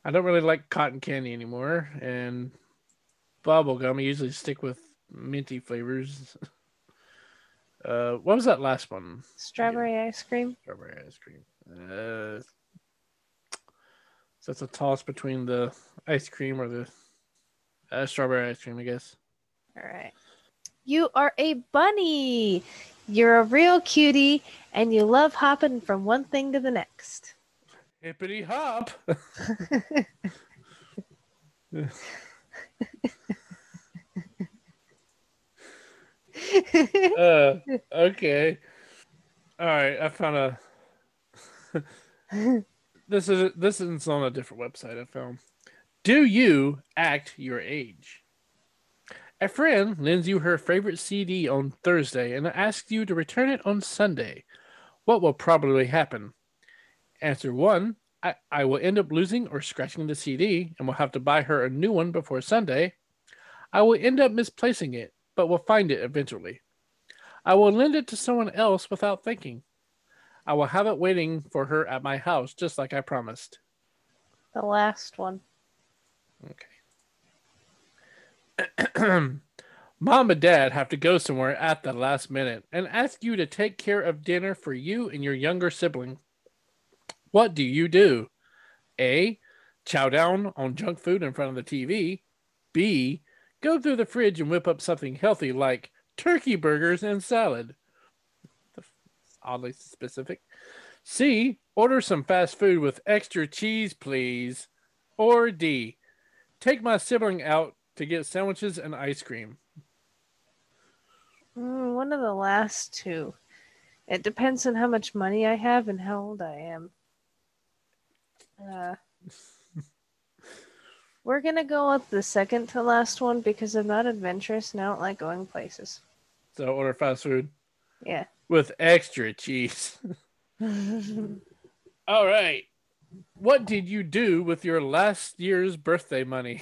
I don't really like cotton candy anymore, and bubblegum. I usually stick with minty flavors. Uh, what was that last one? Strawberry ice cream. Strawberry ice cream. Uh, so it's a toss between the ice cream or the uh, strawberry ice cream, I guess. All right. You are a bunny. You're a real cutie, and you love hopping from one thing to the next. Hippity hop. uh, okay. All right, I found a. this is this is on a different website. I found. Do you act your age? A friend lends you her favorite CD on Thursday and asks you to return it on Sunday. What will probably happen? Answer one: I, I will end up losing or scratching the CD and will have to buy her a new one before Sunday. I will end up misplacing it, but will find it eventually. I will lend it to someone else without thinking. I will have it waiting for her at my house, just like I promised. The last one. Okay. Mom and dad have to go somewhere at the last minute and ask you to take care of dinner for you and your younger sibling. What do you do? A. Chow down on junk food in front of the TV. B. Go through the fridge and whip up something healthy like turkey burgers and salad. Oddly specific. C. Order some fast food with extra cheese, please. Or D. Take my sibling out to get sandwiches and ice cream. Mm, one of the last two. It depends on how much money I have and how old I am. Uh, we're gonna go with the second to last one because I'm not adventurous and I don't like going places. So order fast food Yeah. With extra cheese. All right. What did you do with your last year's birthday money?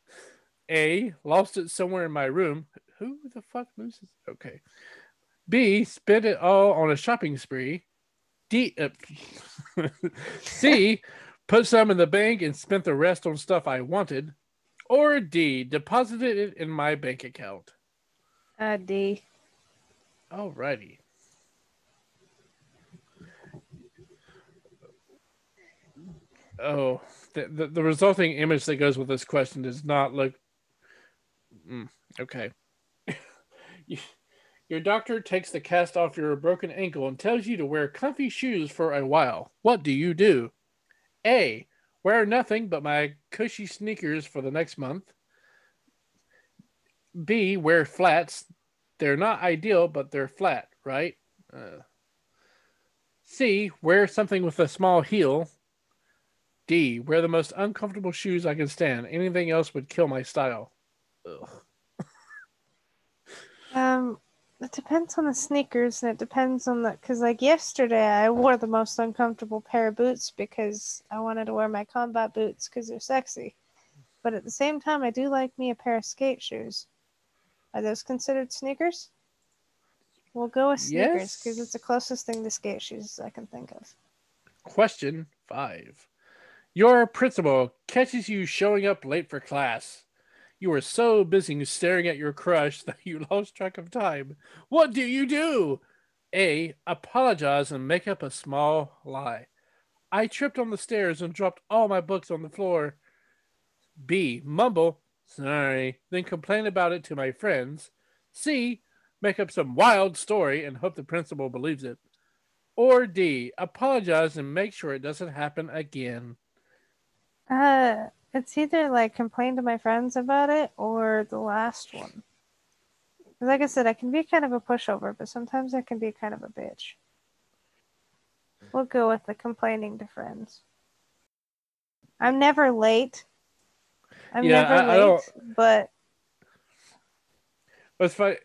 A. Lost it somewhere in my room. Who the fuck loses? Okay. B. Spent it all on a shopping spree. D. Uh, C. Put some in the bank and spent the rest on stuff I wanted. Or D. Deposited it in my bank account. uh, D. Alrighty. Oh, the, the, the resulting image that goes with this question does not look. Mm, okay. You- your doctor takes the cast off your broken ankle and tells you to wear comfy shoes for a while. What do you do? A. Wear nothing but my cushy sneakers for the next month. B. Wear flats. They're not ideal, but they're flat, right? Uh, C. Wear something with a small heel. D. Wear the most uncomfortable shoes I can stand. Anything else would kill my style. Ugh. Um, it depends on the sneakers and it depends on the because like yesterday I wore the most uncomfortable pair of boots because I wanted to wear my combat boots because they're sexy, but at the same time I do like me a pair of skate shoes. Are those considered sneakers? We'll go with sneakers because Yes. it's the closest thing to skate shoes I can think of. Question five. Your principal catches you showing up late for class. You were so busy staring at your crush that you lost track of time. What do you do? A. Apologize and make up a small lie. I tripped on the stairs and dropped all my books on the floor. B. Mumble, sorry, then complain about it to my friends. C. Make up some wild story and hope the principal believes it. Or D, apologize and make sure it doesn't happen again. Uh, it's either like complain to my friends about it or the last one. Like I said, I can be kind of a pushover, but sometimes I can be kind of a bitch. We'll go with the complaining to friends. I'm never late. I'm Yeah, never I- I late, don't- but if I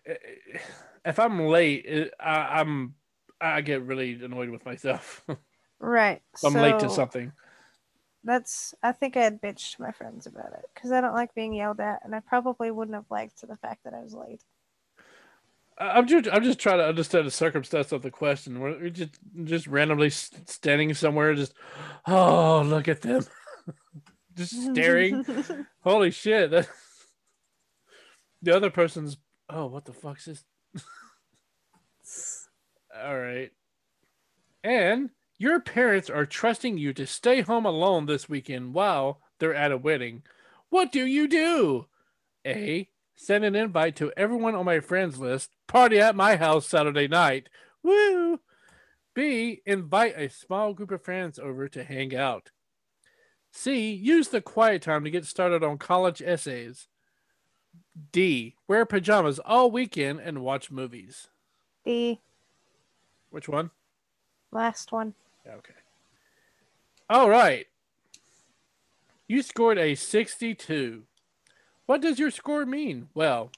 if I'm late, I, I'm I get really annoyed with myself. right. I'm late to something. That's. I think i had bitched to my friends about it because I don't like being yelled at, and I probably wouldn't have liked the fact that I was late. I'm just I'm just trying to understand the circumstance of the question. We're we're just just randomly standing somewhere, just oh look at them, just staring. Holy shit! That... The other person's oh what the fuck's this? All right. And your parents are trusting you to stay home alone this weekend while they're at a wedding. What do you do? A. Send an invite to everyone on my friends list. Party at my house Saturday night. Woo! B. Invite a small group of friends over to hang out. C. Use the quiet time to get started on college essays. D. Wear pajamas all weekend and watch movies. The Which one? last one. Okay. All right. You scored a 62. What does your score mean? Well,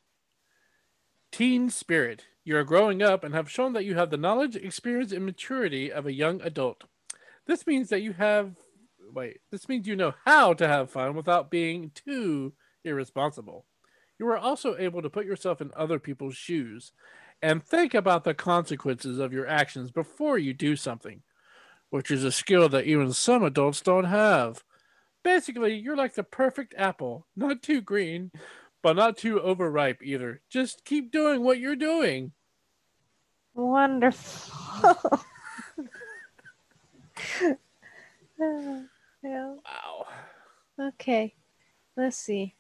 teen spirit. You're growing up and have shown that you have the knowledge, experience, and maturity of a young adult. This means that you have. Wait, this means you know how to have fun without being too irresponsible. You are also able to put yourself in other people's shoes and think about the consequences of your actions before you do something, which is a skill that even some adults don't have. Basically, you're like the perfect apple, not too green, but not too overripe either. Just keep doing what you're doing. Wonderful. yeah. Wow. Okay. Let's see.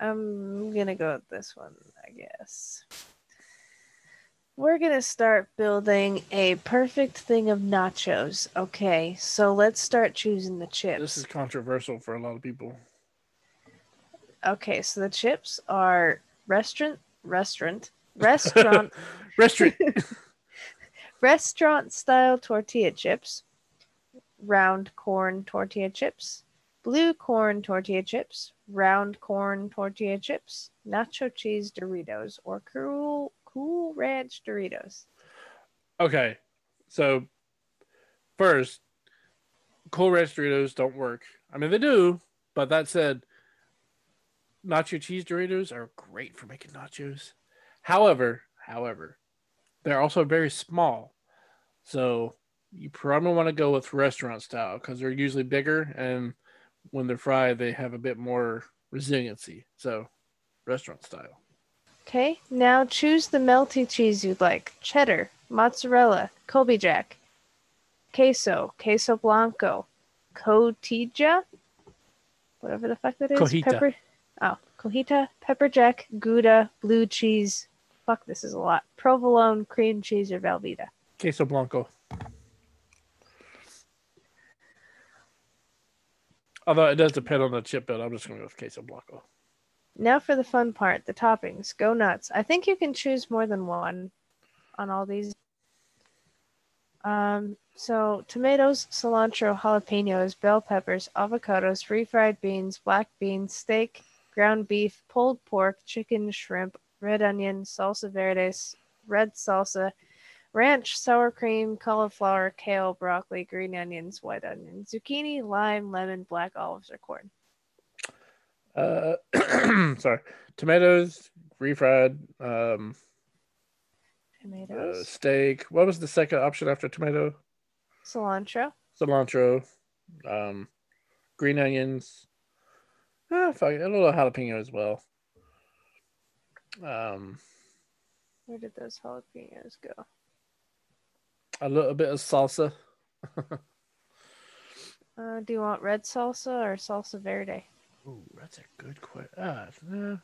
I'm gonna go with this one, I guess. We're gonna start building a perfect thing of nachos. Okay, so let's start choosing the chips. This is controversial for a lot of people. Okay, so the chips are restaurant, restaurant, restaurant, Restaurant. restaurant style tortilla chips, round corn tortilla chips, blue corn tortilla chips, round corn tortilla chips, nacho cheese Doritos, or cool cool ranch Doritos. okay. So, first, Cool Ranch Doritos don't work. I mean, they do, but that said, nacho cheese Doritos are great for making nachos. However, however, they're also very small. So, you probably want to go with restaurant style because they're usually bigger and when they're fried, they have a bit more resiliency. So, restaurant style. Okay, now choose the melty cheese you'd like: cheddar, mozzarella, Colby Jack, queso, queso blanco, cotija, whatever the fuck that is. Cojita. Pepper. Oh, cojita, pepper jack, gouda, blue cheese. Fuck, this is a lot. Provolone, cream cheese, or Velveeta. Queso Blanco. Although it does depend on the chip build, I'm just going to go with Queso Blanco. Now for the fun part, the toppings. Go nuts. I think you can choose more than one on all these. Um, so tomatoes, cilantro, jalapenos, bell peppers, avocados, refried beans, black beans, steak, ground beef, pulled pork, chicken, shrimp, red onion, salsa verde, red salsa, ranch, sour cream, cauliflower, kale, broccoli, green onions, white onion, zucchini, lime, lemon, black olives, or corn. Uh, sorry. Tomatoes, refried, um, uh, Tomatoes, steak. What was the second option after tomato? cilantro, Cilantro, um, green onions. Ah, fuck a little jalapeno as well. Um, Where did those jalapenos go? a little bit of salsa. Uh, do you want red salsa or salsa verde? Ooh, that's a good question. Ah, nah,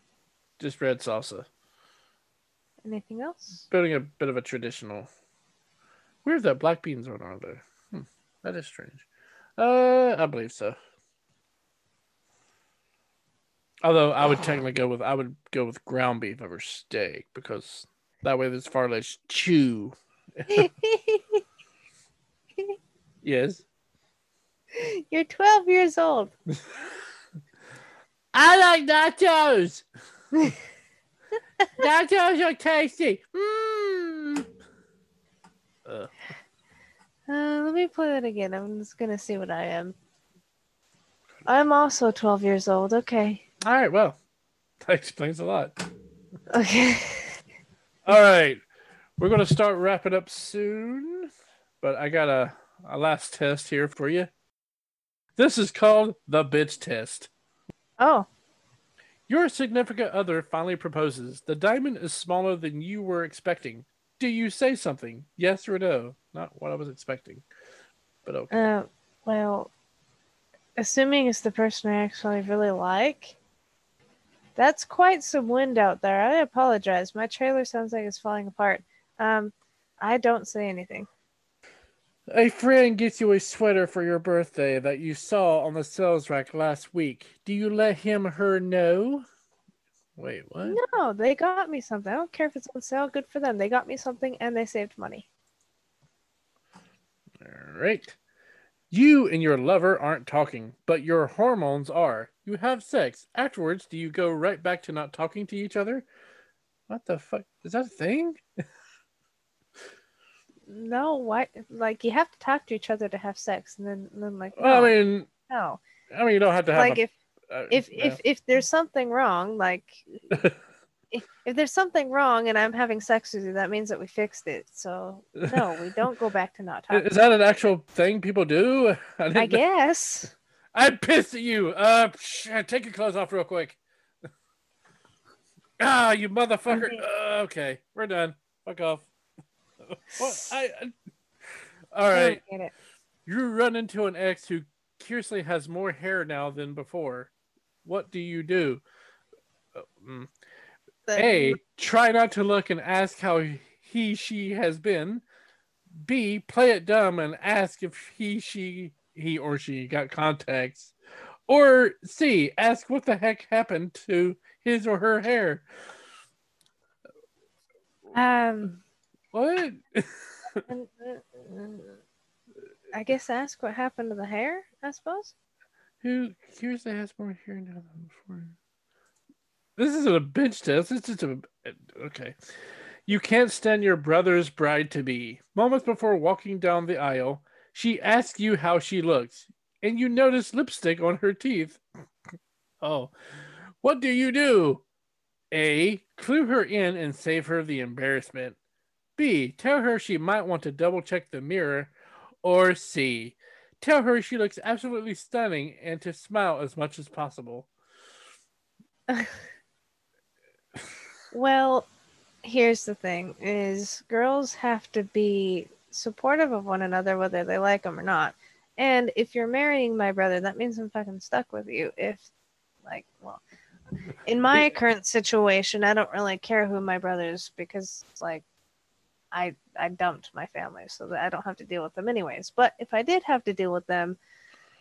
just red salsa. Anything else? Building a bit of a traditional. Weird that black beans aren't on there. Hmm, that is strange. Uh, I believe so. Although I would technically go with I would go with ground beef over steak because that way there's far less chew. Yes. You're 12 years old. I like nachos. nachos are tasty. Mmm. Uh, Uh, let me play that again. I'm just gonna see what I am. I'm also 12 years old. Okay. all right. Well, that explains a lot. Okay. All right. We're going to start wrapping up soon, but I got a, a last test here for you. This is called the bitch test. Oh, Your significant other finally proposes. The diamond is smaller than you were expecting. Do you say something? Yes or no? Not what I was expecting, but okay. uh, well, assuming it's the person I actually really like, that's quite some wind out there. I apologize. My trailer sounds like it's falling apart. Um, I don't say anything. A friend gets you a sweater for your birthday that you saw on the sales rack last week. Do you let him her know? Wait, what? No, they got me something. I don't care if it's on sale. Good for them. They got me something and they saved money. All right. You and your lover aren't talking, but your hormones are. You have sex. Afterwards, do you go right back to not talking to each other? What the fuck? Is that a thing? No, why? Like you have to talk to each other to have sex, and then, and then like Well, no, I mean, no. I mean, you don't have to have Like a, if uh, if yeah. if if there's something wrong, like if, if there's something wrong and I'm having sex with you, that means that we fixed it. So no, we don't go back to not talking. is that an actual thing people do? I, I guess. I'm pissed at you. Uh, sh- take your clothes off real quick. ah, you motherfucker. Okay. Uh, okay, we're done. Fuck off. what? I, I... All I get it. You run into an ex who curiously has more hair now than before. What do you do? Mm. A. Try not to look and ask how he, she has been. B. Play it dumb and ask if he, she, he or she got contacts. Or C. Ask what the heck happened to his or her hair. Um, What? uh, uh, I guess ask what happened to the hair. I suppose. Who curiously has more hair now than before? This isn't a bench test. It's just a okay. You can't stand your brother's bride to be. Moments before walking down the aisle, she asks you how she looks, and you notice lipstick on her teeth. oh, what do you do? A. Clue her in and save her the embarrassment. B. Tell her she might want to double check the mirror. Or C. Tell her she looks absolutely stunning and to smile as much as possible. Well, here's the thing: is girls have to be supportive of one another, whether they like them or not. And if you're marrying my brother, that means I'm fucking stuck with you. If, like, well, in my current situation, I don't really care who my brother is because, like, I I dumped my family, so that I don't have to deal with them anyways. But if I did have to deal with them,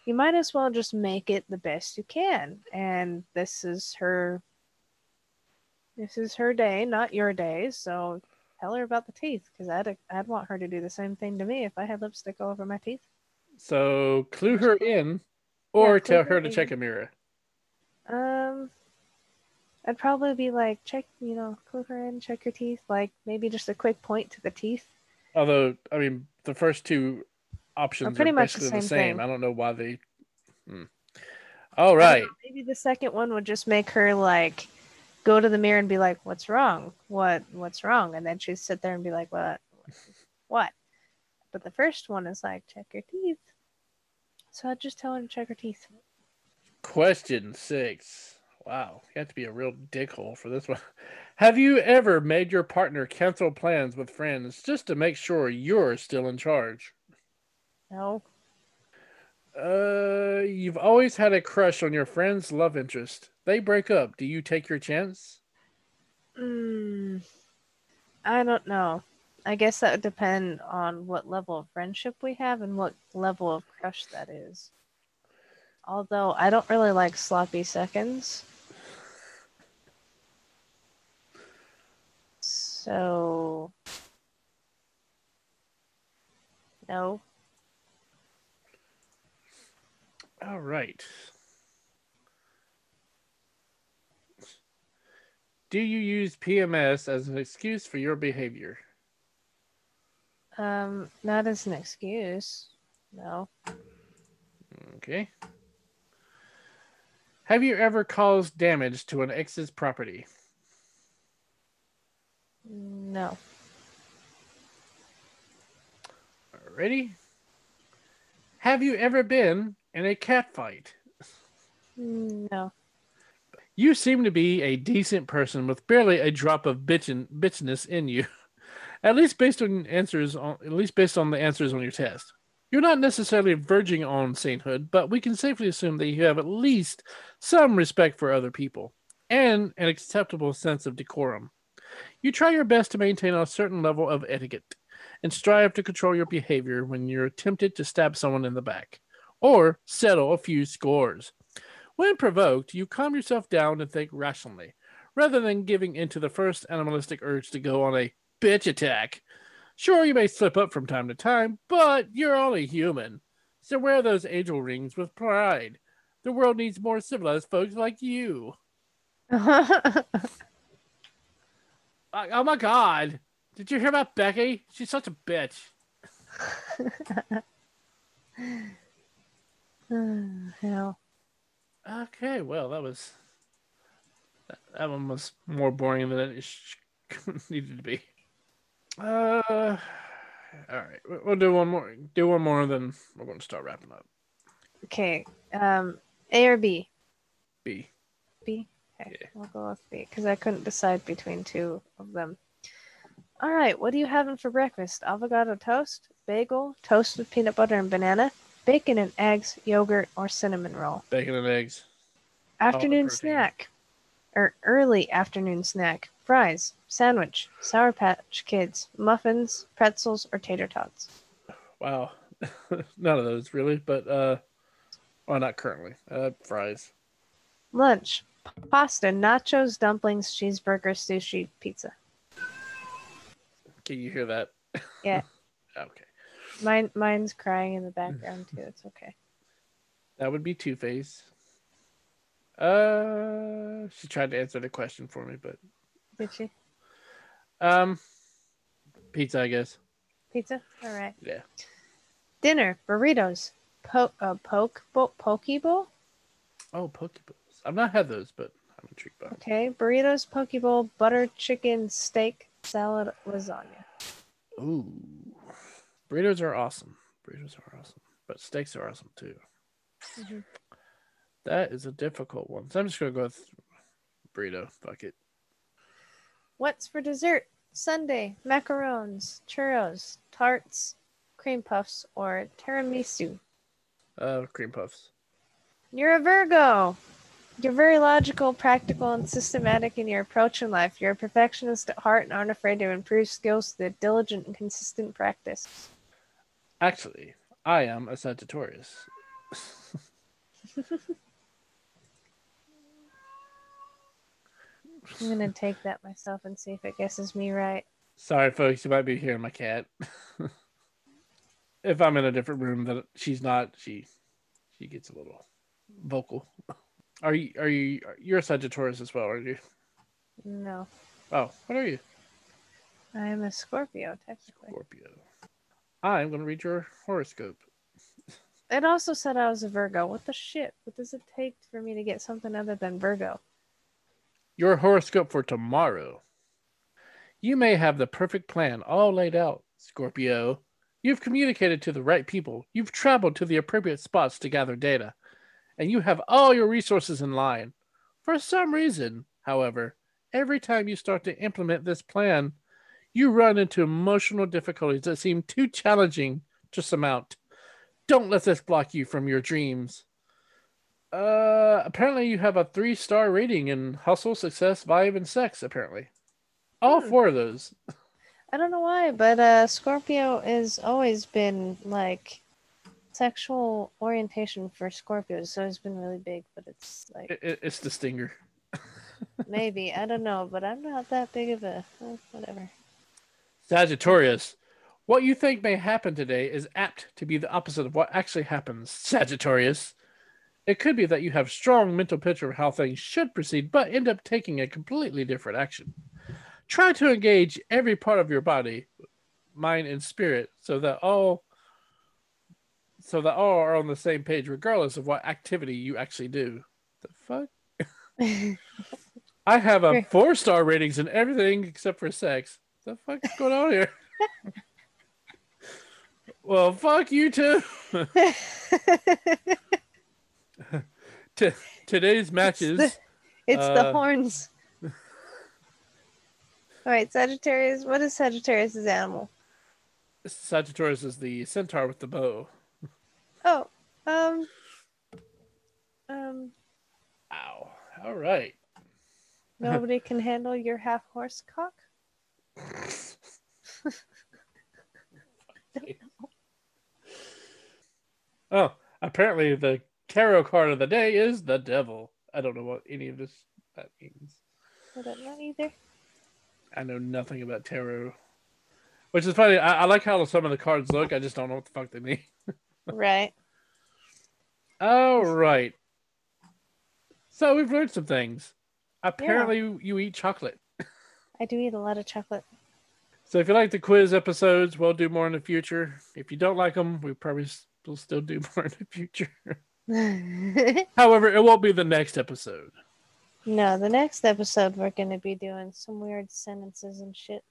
you might as well just make it the best you can. And this is her this is her day, not your day. So tell her about the teeth, because I'd I'd want her to do the same thing to me if I had lipstick all over my teeth. So clue her in, or Yeah, tell her her to in. check a mirror. Um, I'd probably be like, check, you know, clue her in, check your teeth. Like maybe just a quick point to the teeth. Although, I mean, the first two options are, pretty much the basically the same same. I don't know why they. Hmm. All right. know, Maybe the second one would just make her like go to the mirror and be like, "What's wrong? What What's wrong?" And then she'd sit there and be like, "What? What?" But the first one is like, "Check your teeth." So I'd just tell her to check her teeth. Question six. Wow, you have to be a real dickhole for this one. Have you ever made your partner cancel plans with friends just to make sure you're still in charge? No, Uh, you've always had a crush on your friend's love interest. They break up. Do you take your chance? mm, I don't know. I guess that would depend on what level of friendship we have and what level of crush that is. Although I don't really like sloppy seconds. So no. All right. Do you use PMS as an excuse for your behavior? Um not as an excuse. No. Okay. Have you ever caused damage to an ex's property? No. Alrighty. Have you ever been in a cat fight? No. You seem to be a decent person with barely a drop of bitchin bitchness in you. At least based on answers on at least based on the answers on your test. You're not necessarily verging on sainthood, but we can safely assume that you have at least some respect for other people and an acceptable sense of decorum. You try your best to maintain a certain level of etiquette and strive to control your behavior when you're tempted to stab someone in the back or settle a few scores. When provoked, you calm yourself down and think rationally, rather than giving into the first animalistic urge to go on a bitch attack. Sure, you may slip up from time to time, but you're only human. So wear those angel rings with pride. The world needs more civilized folks like you. Like, oh my god. Did you hear about Becky? She's such a bitch. Hell. Okay, well, that was. That, that one was more boring than it sh- needed to be. Uh, all right, we- we'll do one more. Do one more, then we're going to start wrapping up. Okay. Um, A or B? B. B. Okay, Yeah. we'll go with B because I couldn't decide between two of them. All right, what are you having for breakfast? Avocado toast, bagel, toast with peanut butter and banana, bacon and eggs, yogurt, or cinnamon roll. Bacon and eggs. Afternoon snack, or early afternoon snack: fries, sandwich, Sour Patch Kids, muffins, pretzels, or tater tots. Wow. None of those really, but uh, well, not currently. Uh, fries. Lunch: pasta, nachos, dumplings, cheeseburger, sushi, pizza. Can you hear that? Yeah. okay. Mine, mine's crying in the background too. It's okay. That would be Two Face. Uh, she tried to answer the question for me, but Did she? um, pizza, I guess. Pizza. All right. Yeah. Dinner: burritos, po- uh, poke bowl, poke bowl. Oh, Pokeballs. I've not had those, but I'm intrigued by. 'em. Okay, burritos, poke bowl, butter chicken, steak, salad, lasagna. Ooh, burritos are awesome. Burritos are awesome, but steaks are awesome too. Mhm. That is a difficult one. So I'm just gonna go with burrito. Fuck it. What's for dessert? sundae, macarons, churros, tarts, cream puffs, or tiramisu. Uh, cream puffs. You're a Virgo. You're very logical, practical, and systematic in your approach in life. You're a perfectionist at heart and aren't afraid to improve skills through diligent and consistent practice. Actually, I am a Sagittarius. I'm gonna take that myself and see if it guesses me right. Sorry, folks, you might be hearing my cat. if I'm in a different room that she's not, she she gets a little vocal. Are you are you you're a Sagittarius as well, aren't you? No, Oh, what are you? I am a Scorpio, technically. Scorpio. I'm gonna read your horoscope. It also said I was a Virgo. What the shit? What does it take for me to get something other than Virgo? Your horoscope for tomorrow. You may have the perfect plan all laid out, Scorpio. You've communicated to the right people. You've traveled to the appropriate spots to gather data. And you have all your resources in line. For some reason, however, every time you start to implement this plan, you run into emotional difficulties that seem too challenging to surmount. Don't let this block you from your dreams. Uh, apparently you have a three star rating in hustle, success, vibe, and sex. Apparently, all Hmm. four of those. I don't know why, but uh, Scorpio has always been like sexual orientation for Scorpios. has always been really big, but it's like It, it- it's the stinger. maybe I don't know, but I'm not that big of a eh, whatever. Sagittarius, what you think may happen today is apt to be the opposite of what actually happens. Sagittarius, it could be that you have strong mental picture of how things should proceed, but end up taking a completely different action. Try to engage every part of your body, mind, and spirit, so that all so that all are on the same page, regardless of what activity you actually do. The fuck? I have a four star ratings in everything except for sex. The fuck is going on here? well, fuck you too. T- today's matches. the- it's the Uh, horns. All right, Sagittarius. What is Sagittarius's animal? Sagittarius is the centaur with the bow. Oh, um, um, Ow. All right. nobody can handle your half horse cock. Oh, apparently the tarot card of the day is the devil. I don't know what any of this that means. I don't know either. I know nothing about tarot. Which is funny. I, I like how some of the cards look. I just don't know what the fuck they mean. right. All right. So we've learned some things. Apparently, you eat chocolate. I do eat a lot of chocolate. So if you like the quiz episodes, we'll do more in the future. If you don't like them, we probably will still do more in the future. However, it won't be the next episode. no, the next episode we're gonna be doing some weird sentences and shit.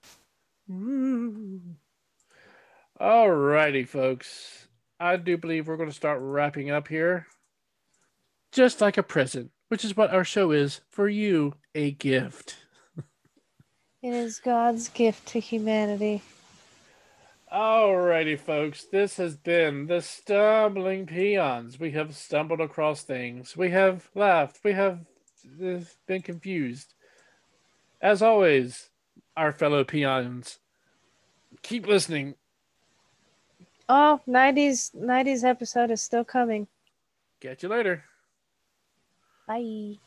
Mm. All righty, folks. I do believe we're going to start wrapping up here. Just like a present, which is what our show is for you a gift. It is God's gift to humanity. Alrighty, folks. This has been the Stumbling Peons. We have stumbled across things. We have laughed. We have uh, been confused. As always, our fellow peons, keep listening. Oh, 90s 90s episode is still coming. Catch you later. Bye.